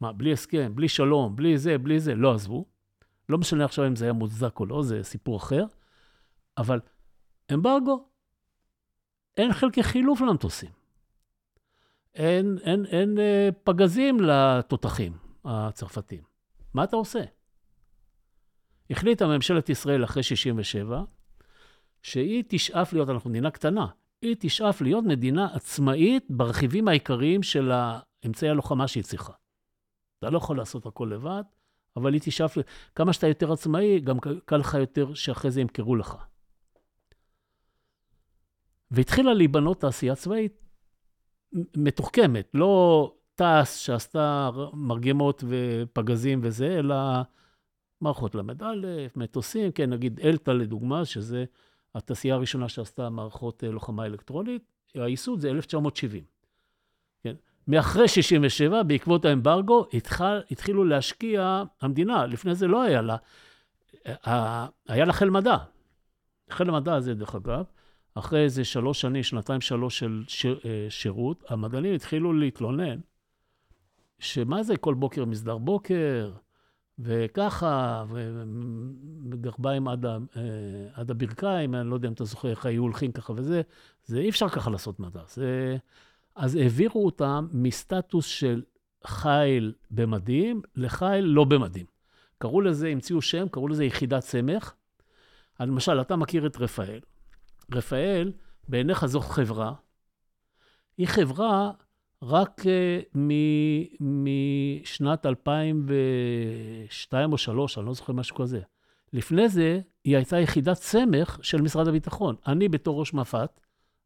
מה, בלי הסכם, בלי שלום, בלי זה, בלי זה, לא עזבו. לא משנה עכשיו אם זה היה מוצדק או לא, זה סיפור אחר, אבל אמברגו, אין חלקי חילוף למטוסים. אין, אין, אין אה, פגזים לתותחים הצרפתים. מה אתה עושה? החליטה ממשלת ישראל אחרי 67' שהיא תשאף להיות, אנחנו מדינה קטנה, היא תשאף להיות מדינה עצמאית ברכיבים העיקריים של אמצעי הלוחמה שהיא צריכה. אתה לא יכול לעשות הכל לבד, אבל היא תשאף, כמה שאתה יותר עצמאי, גם קל לך יותר שאחרי זה ימכרו לך. והתחילה להיבנות תעשייה צבאית מתוחכמת, לא תעש שעשתה מרגמות ופגזים וזה, אלא מערכות ל"א, מטוסים, כן, נגיד אלתא לדוגמה, שזה התעשייה הראשונה שעשתה מערכות אה, לוחמה אלקטרונית, הייסוד זה 1970. מאחרי 67', בעקבות האמברגו, התחל, התחילו להשקיע המדינה, לפני זה לא היה לה, היה לה חיל מדע. חיל המדע הזה, דרך אגב, אחרי איזה שלוש שנים, שנתיים, שלוש של שיר, אה, שירות, המדענים התחילו להתלונן, שמה זה כל בוקר מסדר בוקר, וככה, וגרביים עד, ה, אה, עד הברכיים, אני לא יודע אם אתה זוכר איך היו הולכים ככה וזה, זה אי אפשר ככה לעשות מדע. זה, אז העבירו אותם מסטטוס של חיל במדים לחיל לא במדים. קראו לזה, המציאו שם, קראו לזה יחידת סמך. למשל, אתה מכיר את רפאל. רפאל, בעיניך זאת חברה. היא חברה רק uh, משנת 2002 או 2003, אני לא זוכר משהו כזה. לפני זה, היא הייתה יחידת סמך של משרד הביטחון. אני בתור ראש מפת,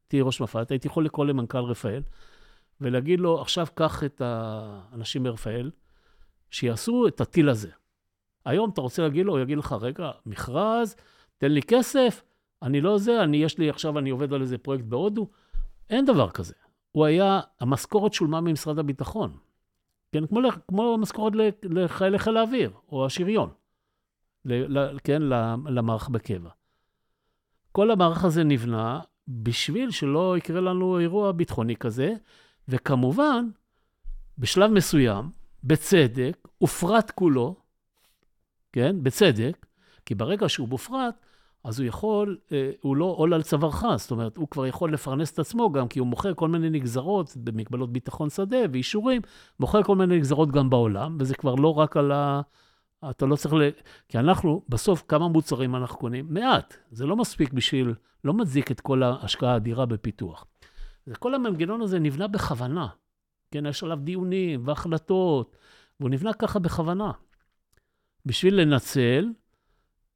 הייתי ראש מפת, הייתי יכול לקרוא למנכ"ל רפאל ולהגיד לו, עכשיו קח את האנשים מרפאל, שיעשו את הטיל הזה. היום אתה רוצה להגיד לו, הוא יגיד לך, רגע, מכרז, תן לי כסף, אני לא זה, אני, יש לי עכשיו, אני עובד על איזה פרויקט בהודו. אין דבר כזה. הוא היה, המשכורת שולמה ממשרד הביטחון. כן, כמו, כמו המשכורת לחיילי חיל האוויר, או השריון, ל, ל, כן, למערך בקבע. כל המערך הזה נבנה בשביל שלא יקרה לנו אירוע ביטחוני כזה, וכמובן, בשלב מסוים, בצדק, הופרט כולו, כן, בצדק, כי ברגע שהוא מופרט, אז הוא יכול, אה, הוא לא עול על צווארך, זאת אומרת, הוא כבר יכול לפרנס את עצמו גם כי הוא מוכר כל מיני נגזרות במגבלות ביטחון שדה ואישורים, מוכר כל מיני נגזרות גם בעולם, וזה כבר לא רק על ה... אתה לא צריך ל... כי אנחנו, בסוף, כמה מוצרים אנחנו קונים? מעט. זה לא מספיק בשביל, לא מצדיק את כל ההשקעה האדירה בפיתוח. כל המנגנון הזה נבנה בכוונה. כן, יש עליו דיונים והחלטות, והוא נבנה ככה בכוונה. בשביל לנצל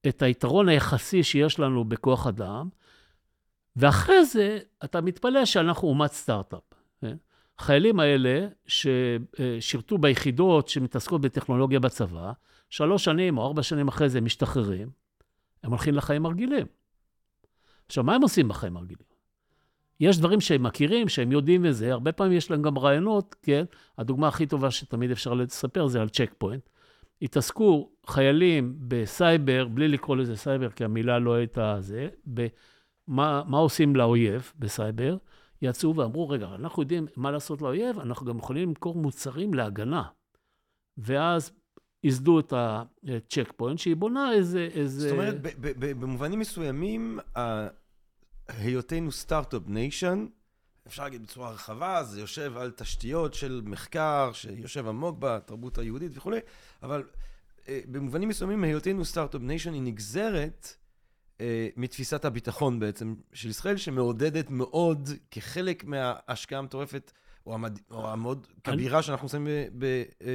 את היתרון היחסי שיש לנו בכוח אדם, ואחרי זה אתה מתפלא שאנחנו אומת סטארט-אפ. כן? החיילים האלה ששירתו ביחידות שמתעסקות בטכנולוגיה בצבא, שלוש שנים או ארבע שנים אחרי זה הם משתחררים, הם הולכים לחיים הרגילים. עכשיו, מה הם עושים בחיים הרגילים? יש דברים שהם מכירים, שהם יודעים וזה, הרבה פעמים יש להם גם רעיונות, כן? הדוגמה הכי טובה שתמיד אפשר לספר זה על Check Point. התעסקו חיילים בסייבר, בלי לקרוא לזה סייבר, כי המילה לא הייתה זה, במה מה עושים לאויב בסייבר, יצאו ואמרו, רגע, אנחנו יודעים מה לעשות לאויב, אנחנו גם יכולים למכור מוצרים להגנה. ואז ייסדו את ה Check Point, שהיא בונה איזה... איזה... זאת אומרת, במובנים מסוימים, היותנו start-up nation, אפשר להגיד בצורה רחבה, זה יושב על תשתיות של מחקר, שיושב עמוק בתרבות היהודית וכולי, אבל אה, במובנים מסוימים היותנו start-up nation היא נגזרת אה, מתפיסת הביטחון בעצם של ישראל, שמעודדת מאוד כחלק מההשקעה המטורפת, או, המאוד כבירה. שאנחנו עושים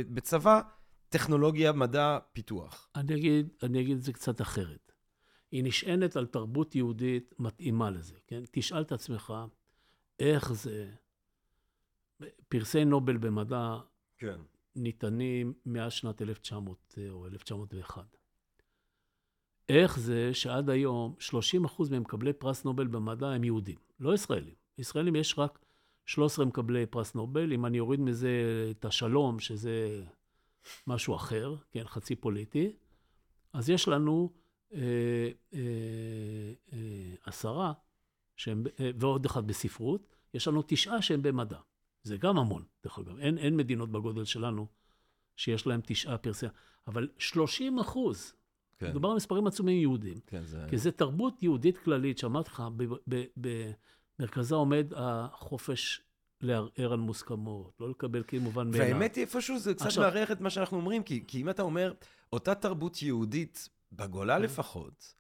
בצבא, טכנולוגיה, מדע, פיתוח. אני אגיד, אני אגיד את זה קצת אחרת. היא נשענת על תרבות יהודית מתאימה לזה, כן? תשאל את עצמך, איך זה... פרסי נובל במדע כן. ניתנים מאז שנת 1900 או 1901. איך זה שעד היום 30% ממקבלי פרס נובל במדע הם יהודים, לא ישראלים. ישראלים יש רק 13 מקבלי פרס נובל, אם אני אוריד מזה את השלום, שזה משהו אחר, כן, חצי פוליטי, אז יש לנו אה, אה, אה, עשרה שהם, אה, ועוד אחד בספרות, יש לנו תשעה שהם במדע. זה גם המון, דרך אגב. אין, אין מדינות בגודל שלנו שיש להם תשעה פרסי... אבל 30 אחוז כן. מדובר על מספרים עצומים יהודים. כן, זה... כי זו תרבות יהודית כללית, שאמרתי לך, במרכזה עומד החופש לערער על מוסכמות, לא לקבל כמובן מאליו. והאמת היא איפשהו זה קצת עכשיו- מערער את מה שאנחנו אומרים, כי, כי אם אתה אומר, אותה תרבות יהודית, בגולה כן. לפחות,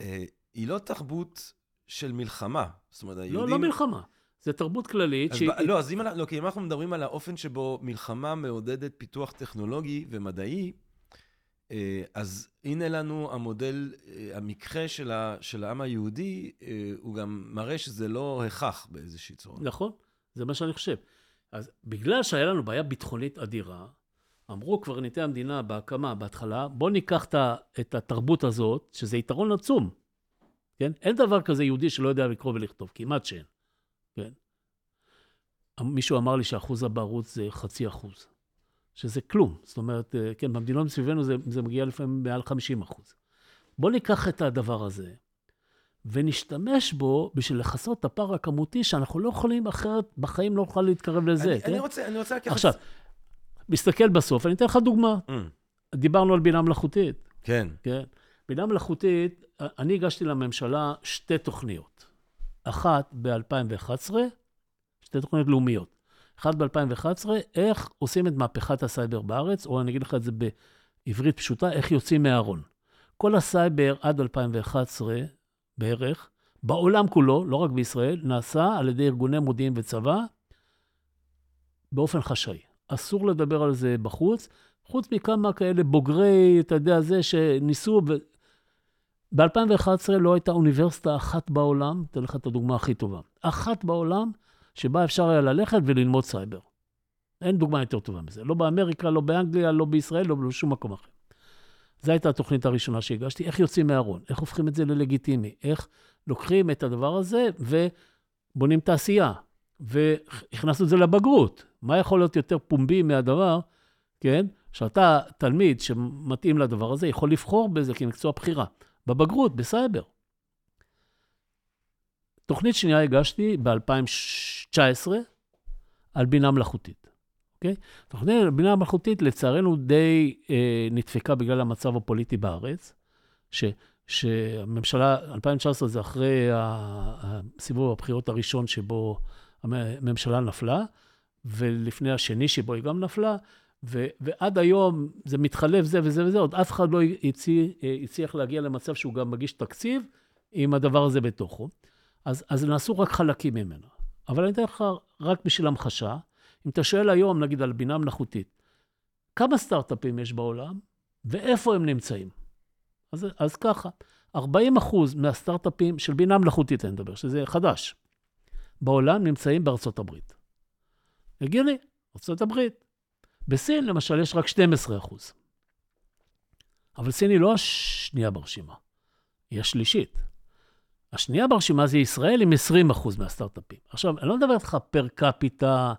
אה, היא לא תרבות של מלחמה. זאת אומרת, לא, היהודים... לא מלחמה. זו תרבות כללית שהיא... לא, אז אם, לא, כי אם אנחנו מדברים על האופן שבו מלחמה מעודדת פיתוח טכנולוגי ומדעי, אה, אז הנה לנו המודל, אה, המקרה של, ה, של העם היהודי, אה, הוא גם מראה שזה לא הכרח באיזושהי צורה. נכון, זה מה שאני חושב. אז בגלל שהיה לנו בעיה ביטחונית אדירה, אמרו קברניטי המדינה בהקמה, בהתחלה, בואו ניקח את התרבות הזאת, שזה יתרון עצום, כן? אין דבר כזה יהודי שלא יודע לקרוא ולכתוב, כמעט שאין, כן? מישהו אמר לי שאחוז הבערות זה חצי אחוז, שזה כלום. זאת אומרת, אה, כן, במדינות מסביבנו זה, זה מגיע לפעמים מעל 50 אחוז. בואו ניקח את הדבר הזה, ונשתמש בו בשביל לכסות את הפער הכמותי, שאנחנו לא יכולים אחרת, בחיים לא נוכל להתקרב לזה. אני, כן? אני רוצה, אני רוצה לקחת... עכשיו, מסתכל בסוף, אני אתן לך דוגמה. Mm, דיברנו על בינה מלאכותית, כן, כן? בינה מלאכותית, אני הגשתי לממשלה שתי תוכניות. אחת ב-2011, שתי תוכניות לאומיות. אחת ב-2011, איך עושים את מהפכת הסייבר בארץ, או אני אגיד לך את זה בעברית פשוטה, איך יוצאים מהארון. כל הסייבר עד 2011 בערך, בעולם כולו, לא רק בישראל, נעשה על ידי ארגוני מודיעין וצבא באופן חשאי. אסור לדבר על זה בחוץ, חוץ מכמה כאלה בוגרי, אתה יודע, זה שניסו... ו... ב-2011 לא הייתה אוניברסיטה אחת בעולם, אתן לך את הדוגמה הכי טובה, אחת בעולם שבה אפשר היה ללכת וללמוד סייבר. אין דוגמה יותר טובה מזה. לא באמריקה, לא באנגליה, לא בישראל, לא בשום מקום אחר. זו הייתה התוכנית הראשונה שהגשתי, איך יוצאים מהארון, איך הופכים את זה ללגיטימי, איך לוקחים את הדבר הזה ובונים תעשייה, והכנסנו את זה לבגרות. מה יכול להיות יותר פומבי מהדבר, כן? שאתה תלמיד שמתאים לדבר הזה, יכול לבחור בזה כמקצוע בחירה. בבגרות, בסייבר. תוכנית שנייה הגשתי ב-2019 על בינה מלאכותית, אוקיי? תוכנית על בינה מלאכותית, לצערנו, די אה, נדפקה בגלל המצב הפוליטי בארץ, ש, שהממשלה, 2019 זה אחרי הסיבוב הבחירות הראשון שבו הממשלה נפלה, ולפני השני שבו היא גם נפלה, ו, ועד היום זה מתחלף זה וזה וזה, עוד אף אחד לא הצליח, הצליח להגיע למצב שהוא גם מגיש תקציב עם הדבר הזה בתוכו. אז, אז נעשו רק חלקים ממנו. אבל אני אתן לך רק בשביל המחשה, אם אתה שואל היום, נגיד, על בינה מלאכותית, כמה סטארט-אפים יש בעולם ואיפה הם נמצאים? אז, אז ככה, 40 אחוז מהסטארט-אפים של בינה מלאכותית, אני מדבר, שזה חדש, בעולם נמצאים בארצות הברית. הגיוני, ארצות הברית. בסין, למשל, יש רק 12 אחוז. אבל סין היא לא השנייה ברשימה, היא השלישית. השנייה ברשימה זה ישראל עם 20 אחוז מהסטארט-אפים. עכשיו, אני לא מדבר איתך פר קפיטה,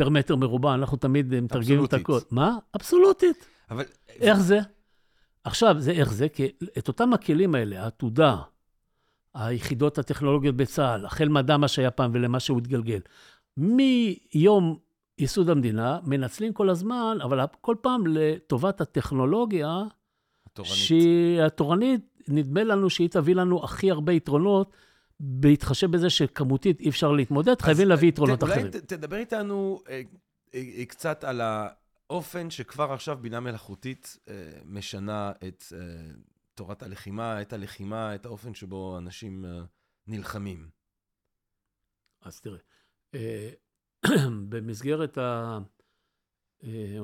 פר מטר מרובע, אנחנו תמיד מתרגמים את הכל. מה? אבסולוטית. אבל... איך זה? עכשיו, זה איך זה? כי את אותם הכלים האלה, העתודה, היחידות הטכנולוגיות בצה"ל, החל מדע מה שהיה פעם ולמה שהוא התגלגל, מיום ייסוד המדינה, מנצלים כל הזמן, אבל כל פעם לטובת הטכנולוגיה, התורנית. שהיא התורנית, נדמה לנו שהיא תביא לנו הכי הרבה יתרונות, בהתחשב בזה שכמותית אי אפשר להתמודד, חייבים להביא יתרונות אחרים. אולי תדבר איתנו אה, אה, קצת על האופן שכבר עכשיו בינה מלאכותית אה, משנה את אה, תורת הלחימה, את הלחימה, את האופן שבו אנשים אה, נלחמים. אז תראה, אה, במסגרת ה... אה,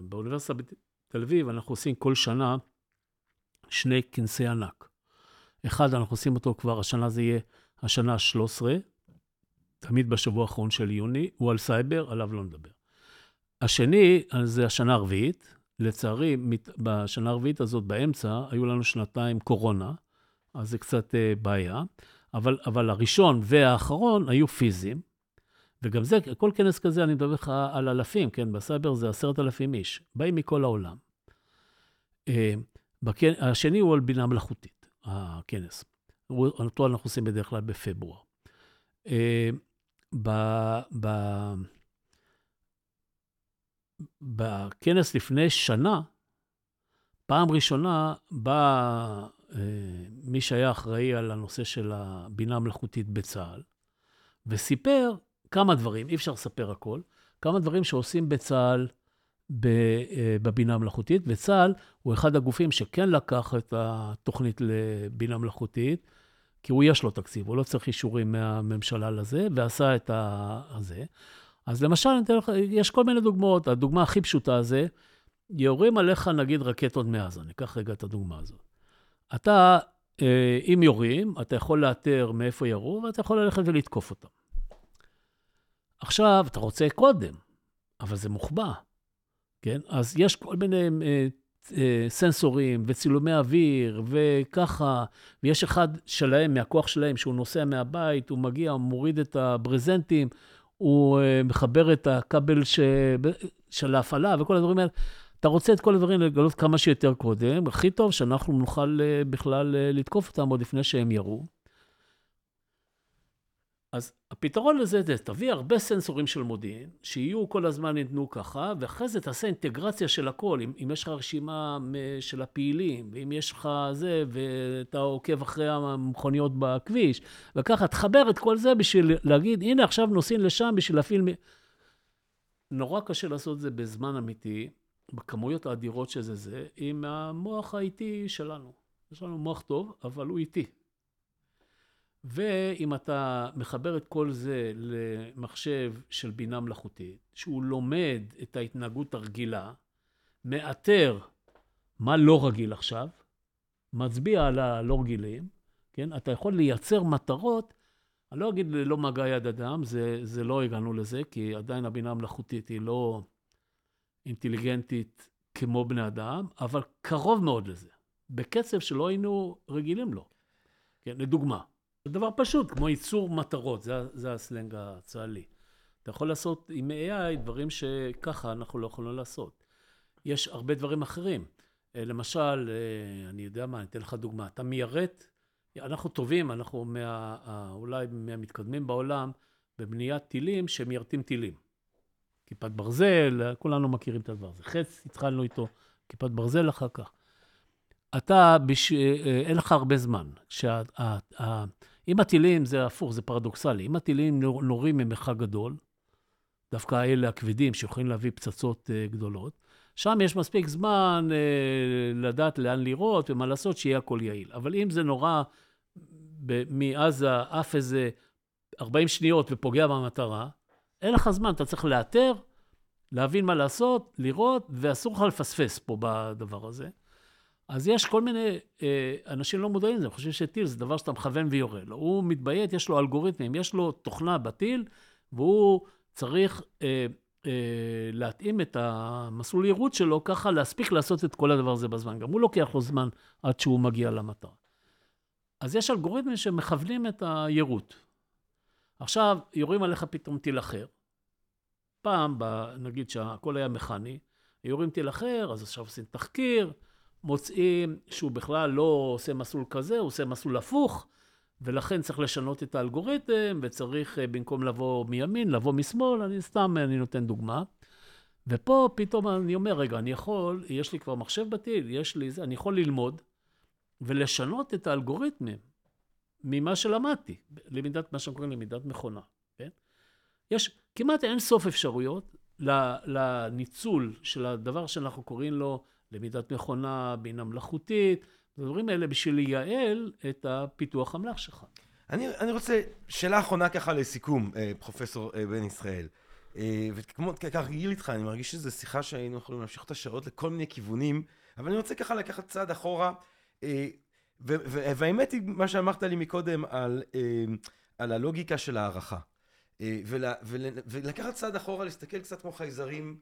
באוניברסיטה בתל אביב, אנחנו עושים כל שנה שני כנסי ענק. אחד, אנחנו עושים אותו כבר, השנה זה יהיה השנה ה-13, תמיד בשבוע האחרון של יוני, הוא על סייבר, עליו לא נדבר. השני, זה השנה הרביעית. לצערי, בשנה הרביעית הזאת, באמצע, היו לנו שנתיים קורונה, אז זה קצת אה, בעיה. אבל, אבל הראשון והאחרון היו פיזיים, וגם זה, כל כנס כזה, אני מדבר לך על אלפים, כן? בסייבר זה עשרת אלפים איש, באים מכל העולם. אה, בכנ... השני הוא על בינה מלאכותית, הכנס. אותו אנחנו עושים בדרך כלל בפברואר. אה, ב... ב... בכנס לפני שנה, פעם ראשונה בא אה, מי שהיה אחראי על הנושא של הבינה המלאכותית בצה"ל, וסיפר כמה דברים, אי אפשר לספר הכל, כמה דברים שעושים בצה"ל בבינה המלאכותית, וצה"ל הוא אחד הגופים שכן לקח את התוכנית לבינה מלאכותית, כי הוא יש לו תקציב, הוא לא צריך אישורים מהממשלה לזה, ועשה את הזה. אז למשל, לך, יש כל מיני דוגמאות. הדוגמה הכי פשוטה זה, יורים עליך נגיד רקטות מעזה, ניקח רגע את הדוגמה הזאת. אתה, אה, אם יורים, אתה יכול לאתר מאיפה ירו, ואתה יכול ללכת ולתקוף אותם. עכשיו, אתה רוצה קודם, אבל זה מוחבא, כן? אז יש כל מיני אה, אה, סנסורים וצילומי אוויר וככה, ויש אחד שלהם, מהכוח שלהם, שהוא נוסע מהבית, הוא מגיע, הוא מוריד את הברזנטים, הוא אה, מחבר את הכבל ש... של ההפעלה וכל הדברים האלה. אתה רוצה את כל הדברים לגלות כמה שיותר קודם, הכי טוב שאנחנו נוכל אה, בכלל אה, לתקוף אותם עוד לפני שהם ירו. אז הפתרון לזה זה, תביא הרבה סנסורים של מודיעין, שיהיו כל הזמן ניתנו ככה, ואחרי זה תעשה אינטגרציה של הכל. אם, אם יש לך רשימה של הפעילים, ואם יש לך זה, ואתה עוקב אחרי המכוניות בכביש, וככה, תחבר את כל זה בשביל להגיד, הנה עכשיו נוסעים לשם בשביל להפעיל... נורא קשה לעשות את זה בזמן אמיתי, בכמויות האדירות שזה זה, עם המוח האיטי שלנו. יש לנו מוח טוב, אבל הוא איטי. ואם אתה מחבר את כל זה למחשב של בינה מלאכותית, שהוא לומד את ההתנהגות הרגילה, מאתר מה לא רגיל עכשיו, מצביע על הלא רגילים, כן? אתה יכול לייצר מטרות, אני לא אגיד ללא מגע יד אדם, זה, זה לא הגענו לזה, כי עדיין הבינה המלאכותית היא לא אינטליגנטית כמו בני אדם, אבל קרוב מאוד לזה, בקצב שלא היינו רגילים לו. כן, לדוגמה, דבר פשוט, כמו ייצור מטרות, זה, זה הסלנג הצה"לי. אתה יכול לעשות עם AI דברים שככה אנחנו לא יכולים לעשות. יש הרבה דברים אחרים. אה, למשל, אה, אני יודע מה, אני אתן לך דוגמה. אתה מיירט, אנחנו טובים, אנחנו מה, אולי מהמתקדמים בעולם בבניית טילים שמיירטים טילים. כיפת ברזל, כולנו מכירים את הדבר הזה. חץ, התחלנו איתו, כיפת ברזל אחר כך. אתה, בש... אה, אין לך הרבה זמן. שה... אם הטילים, זה הפוך, זה פרדוקסלי. אם הטילים נורים ממרחק גדול, דווקא האלה הכבדים שיכולים להביא פצצות uh, גדולות, שם יש מספיק זמן uh, לדעת לאן לירות ומה לעשות, שיהיה הכל יעיל. אבל אם זה נורא מעזה, עף איזה 40 שניות ופוגע במטרה, אין לך זמן, אתה צריך לאתר, להבין מה לעשות, לראות, ואסור לך לפספס פה בדבר הזה. אז יש כל מיני, אה, אנשים לא מודעים לזה, חושבים שטיל זה דבר שאתה מכוון ויורה לו. הוא מתביית, יש לו אלגוריתמים, יש לו תוכנה בטיל, והוא צריך אה, אה, להתאים את המסלול יירוט שלו, ככה להספיק לעשות את כל הדבר הזה בזמן. גם הוא לוקח לו זמן עד שהוא מגיע למטרה. אז יש אלגוריתמים שמכוונים את היירוט. עכשיו, יורים עליך פתאום טיל אחר. פעם, נגיד שהכל היה מכני, יורים טיל אחר, אז עכשיו עושים תחקיר, מוצאים שהוא בכלל לא עושה מסלול כזה, הוא עושה מסלול הפוך, ולכן צריך לשנות את האלגוריתם, וצריך אה, במקום לבוא מימין, לבוא משמאל, אני סתם, אני נותן דוגמה. ופה פתאום אני אומר, רגע, אני יכול, יש לי כבר מחשב בטיל, יש לי זה, אני יכול ללמוד ולשנות את האלגוריתמים ממה שלמדתי, למידת, מה שאנחנו קוראים למידת מכונה, כן? יש כמעט אין סוף אפשרויות לניצול של הדבר שאנחנו קוראים לו למידת מכונה, בינה מלאכותית, הדברים האלה בשביל לייעל את הפיתוח המלאך שלך. אני, אני רוצה, שאלה אחרונה ככה לסיכום, אה, פרופסור אה, בן ישראל. אה, וכמו, ככה רגיל איתך, אני מרגיש שזו שיחה שהיינו יכולים להמשיך אותה שעות לכל מיני כיוונים, אבל אני רוצה ככה לקחת צעד אחורה, והאמת היא, מה שאמרת לי מקודם על, על הלוגיקה של הערכה. ולקחת צעד אחורה, להסתכל קצת כמו חייזרים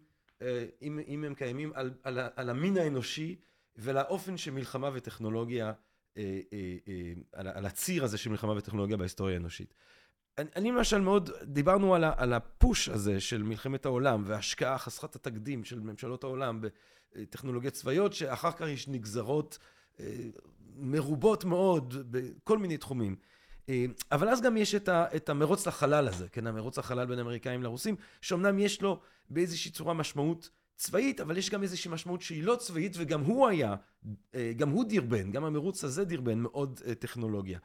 אם, אם הם קיימים, על, על, על המין האנושי ולאופן שמלחמה וטכנולוגיה, אה, אה, על, על הציר הזה של מלחמה וטכנולוגיה בהיסטוריה האנושית. אני, אני למשל מאוד, דיברנו על, ה, על הפוש הזה של מלחמת העולם וההשקעה חסרת התקדים של ממשלות העולם בטכנולוגיות צבאיות, שאחר כך יש נגזרות מרובות מאוד בכל מיני תחומים. אבל אז גם יש את, ה, את המרוץ לחלל הזה, כן, המרוץ לחלל בין האמריקאים לרוסים, שאומנם יש לו באיזושהי צורה משמעות צבאית, אבל יש גם איזושהי משמעות שהיא לא צבאית, וגם הוא היה, אה, גם הוא דרבן, גם המרוץ הזה דרבן מאוד אה, טכנולוגיה.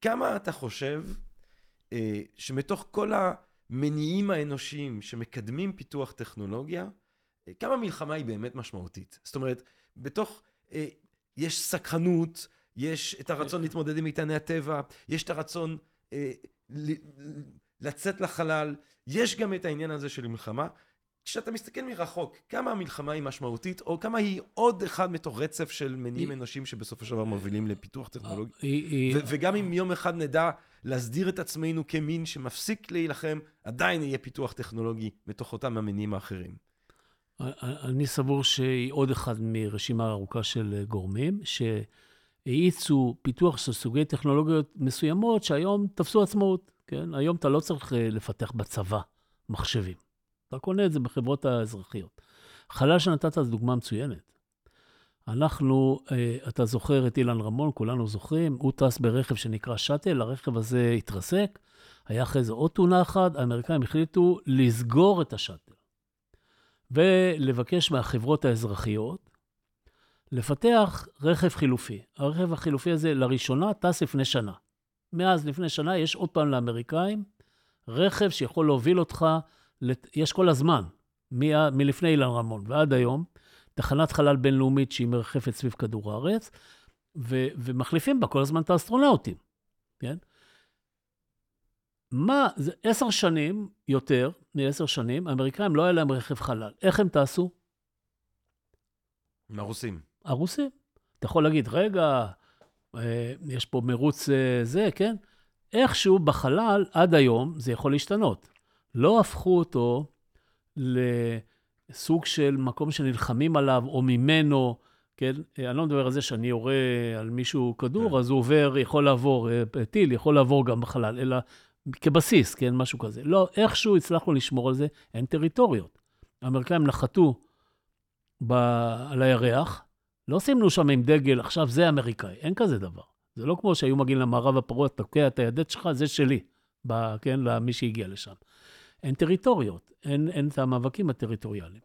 כמה אתה חושב אה, שמתוך כל המניעים האנושיים שמקדמים פיתוח טכנולוגיה, כמה מלחמה היא באמת משמעותית? זאת אומרת, בתוך, יש סקרנות, יש את הרצון להתמודד עם איתני הטבע, יש את הרצון לצאת לחלל, יש גם את העניין הזה של מלחמה. כשאתה מסתכל מרחוק, כמה המלחמה היא משמעותית, או כמה היא עוד אחד מתוך רצף של מניעים אנושיים שבסופו של דבר מובילים לפיתוח טכנולוגי. וגם אם יום אחד נדע להסדיר את עצמנו כמין שמפסיק להילחם, עדיין יהיה פיתוח טכנולוגי מתוך אותם המניעים האחרים. אני סבור שהיא עוד אחד מרשימה ארוכה של גורמים, שהאיצו פיתוח של סוגי טכנולוגיות מסוימות שהיום תפסו עצמאות, כן? היום אתה לא צריך אה, לפתח בצבא מחשבים. אתה קונה את זה בחברות האזרחיות. חלל שנתת זו דוגמה מצוינת. אנחנו, אה, אתה זוכר את אילן רמון, כולנו זוכרים, הוא טס ברכב שנקרא שאטל, הרכב הזה התרסק, היה אחרי זה עוד תאונה אחת, האמריקאים החליטו לסגור את השאטל ולבקש מהחברות האזרחיות לפתח רכב חילופי. הרכב החילופי הזה לראשונה טס לפני שנה. מאז, לפני שנה, יש עוד פעם לאמריקאים רכב שיכול להוביל אותך יש כל הזמן, מ- מלפני אילן רמון ועד היום, תחנת חלל בינלאומית שהיא מרחפת סביב כדור הארץ, ו- ומחליפים בה כל הזמן את האסטרונאוטים, כן? מה, זה עשר שנים, יותר מעשר שנים, האמריקאים לא היה להם רכב חלל. איך הם טסו? עם הרוסים. אתה יכול להגיד, רגע, אה, יש פה מרוץ אה, זה, כן? איכשהו בחלל, עד היום, זה יכול להשתנות. לא הפכו אותו לסוג של מקום שנלחמים עליו או ממנו, כן? אני לא מדבר על זה שאני יורה על מישהו כדור, כן. אז הוא עובר, יכול לעבור, אה, טיל יכול לעבור גם בחלל, אלא כבסיס, כן? משהו כזה. לא, איכשהו הצלחנו לשמור על זה, אין טריטוריות. האמריקאים נחתו ב... על הירח, לא סימנו שם עם דגל, עכשיו זה אמריקאי, אין כזה דבר. זה לא כמו שהיו מגיעים למערב הפרוע, תוקע את הידד שלך, זה שלי, ב, כן, למי שהגיע לשם. אין טריטוריות, אין, אין את המאבקים הטריטוריאליים.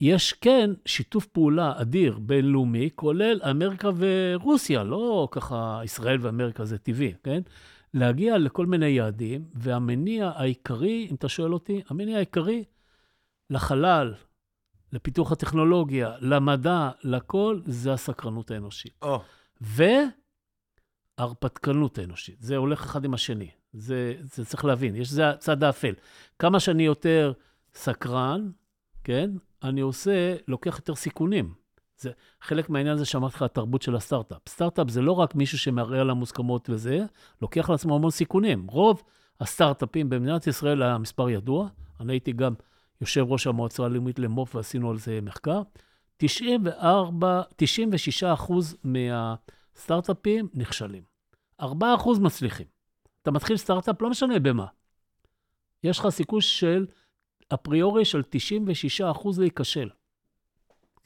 יש כן שיתוף פעולה אדיר בינלאומי, כולל אמריקה ורוסיה, לא ככה ישראל ואמריקה זה טבעי, כן? להגיע לכל מיני יעדים, והמניע העיקרי, אם אתה שואל אותי, המניע העיקרי לחלל, לפיתוח הטכנולוגיה, למדע, לכל, זה הסקרנות האנושית. Oh. והרפתקנות האנושית. זה הולך אחד עם השני. זה, זה צריך להבין, יש זה הצד האפל. כמה שאני יותר סקרן, כן, אני עושה, לוקח יותר סיכונים. זה חלק מהעניין הזה שאמרתי לך, התרבות של הסטארט-אפ. סטארט-אפ זה לא רק מישהו שמערער על המוסכמות וזה, לוקח לעצמו המון סיכונים. רוב הסטארט-אפים במדינת ישראל, המספר ידוע, אני הייתי גם יושב ראש המועצה הלאומית למו"פ ועשינו על זה מחקר, 94, 96 אחוז מהסטארט-אפים נכשלים. 4 אחוז מצליחים. אתה מתחיל סטארט-אפ, לא משנה במה. יש לך סיכוי של, אפריורי של 96% להיכשל.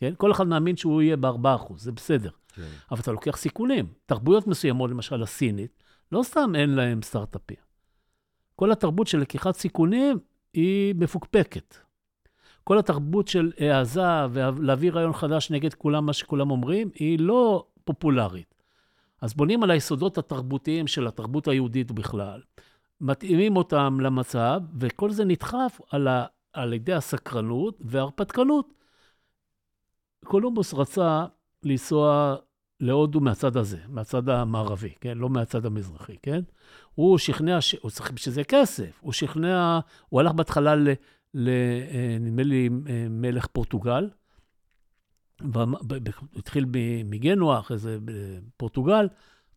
כן? כל אחד מאמין שהוא יהיה ב-4%, זה בסדר. כן. אבל אתה לוקח סיכונים. תרבויות מסוימות, למשל הסינית, לא סתם אין להם סטארט-אפים. כל התרבות של לקיחת סיכונים היא מפוקפקת. כל התרבות של העזה ולהביא רעיון חדש נגד כולם, מה שכולם אומרים, היא לא פופולרית. אז בונים על היסודות התרבותיים של התרבות היהודית בכלל, מתאימים אותם למצב, וכל זה נדחף על, ה, על ידי הסקרנות וההרפתקנות. קולומבוס רצה לנסוע להודו מהצד הזה, מהצד המערבי, כן? לא מהצד המזרחי, כן? הוא שכנע, ש... הוא צריך בשביל זה כסף, הוא שכנע, הוא הלך בהתחלה. אה, נדמה לי, אה, מלך פורטוגל, התחיל מגנוע, אחרי זה בפורטוגל,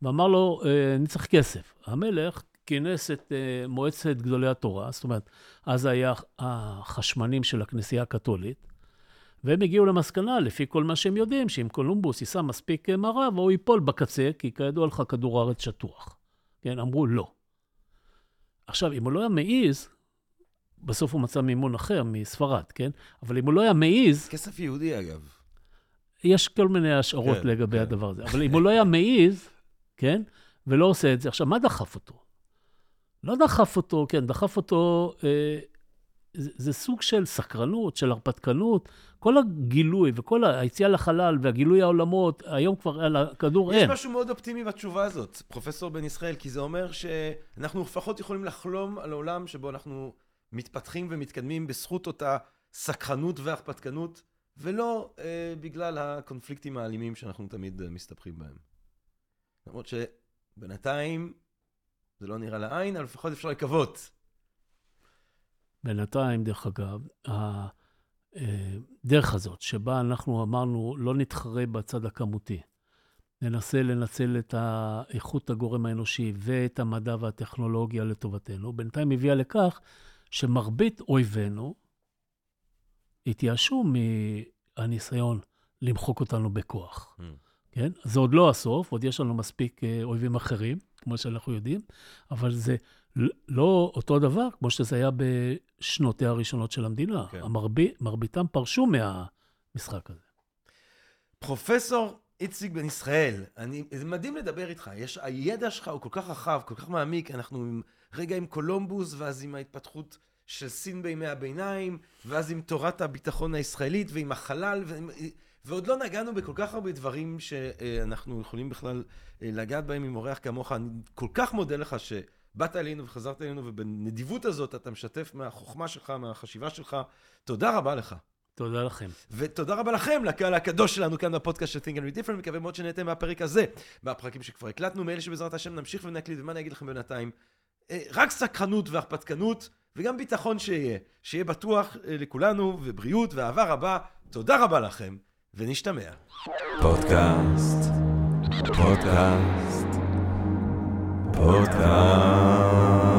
ואמר לו, אה, אני צריך כסף. המלך כינס את אה, מועצת גדולי התורה, זאת אומרת, אז היה החשמנים של הכנסייה הקתולית, והם הגיעו למסקנה, לפי כל מה שהם יודעים, שאם קולומבוס ייסע מספיק אה, מערב, הוא ייפול בקצה, כי כידוע לך, כדור הארץ שטוח. כן, אמרו לא. עכשיו, אם הוא לא היה מעז, בסוף הוא מצא מימון אחר מספרד, כן? אבל אם הוא לא היה מעז... כסף יהודי, אגב. יש כל מיני השערות כן, לגבי כן. הדבר הזה. אבל אם הוא לא היה מעז, כן, ולא עושה את זה, עכשיו, מה דחף אותו? לא דחף אותו, כן, דחף אותו, אה, זה, זה סוג של סקרנות, של הרפתקנות. כל הגילוי וכל היציאה לחלל והגילוי העולמות, היום כבר על הכדור יש אין. משהו מאוד אופטימי בתשובה הזאת, פרופסור בן ישראל, כי זה אומר שאנחנו לפחות יכולים לחלום על עולם שבו אנחנו מתפתחים ומתקדמים בזכות אותה סקרנות והרפתקנות, ולא אה, בגלל הקונפליקטים האלימים שאנחנו תמיד אה, מסתבכים בהם. למרות שבינתיים זה לא נראה לעין, אבל לפחות אפשר לקוות. בינתיים, דרך אגב, הדרך הזאת, שבה אנחנו אמרנו, לא נתחרה בצד הכמותי, ננסה לנצל את איכות הגורם האנושי ואת המדע והטכנולוגיה לטובתנו, בינתיים הביאה לכך שמרבית אויבינו התייאשו מהניסיון למחוק אותנו בכוח. Mm. כן? זה עוד לא הסוף, עוד יש לנו מספיק אה, אויבים אחרים, כמו שאנחנו יודעים, אבל זה לא אותו דבר כמו שזה היה בשנותיה הראשונות של המדינה. כן. המרבי, מרביתם פרשו מהמשחק הזה. פרופסור איציק בן ישראל, אני, זה מדהים לדבר איתך, יש, הידע שלך הוא כל כך רחב, כל כך מעמיק, אנחנו עם, רגע עם קולומבוס, ואז עם ההתפתחות של סין בימי הביניים, ואז עם תורת הביטחון הישראלית, ועם החלל, ועם, ועוד לא נגענו בכל כך הרבה דברים שאנחנו יכולים בכלל אה, לגעת בהם עם אורח כמוך. אני כל כך מודה לך שבאת אלינו וחזרת אלינו, ובנדיבות הזאת אתה משתף מהחוכמה שלך, מהחשיבה שלך. תודה רבה לך. תודה לכם. ותודה רבה לכם, לקהל הקדוש שלנו כאן בפודקאסט של Think and Be Different, מקווה מאוד שנהנתם מהפרק הזה, מהפרקים שכבר הקלטנו, מאלה שבעזרת השם נמשיך ונקליט, ומה אני אגיד לכם בינתיים? אה, רק סקרנות והרפתקנות, וגם ביטחון שיהיה, שיהיה בטוח אה, לכולנו, ובריאות ואהבה רבה. תודה רבה לכם, ונשתמע. פודקאסט, פודקאסט, פודקאסט.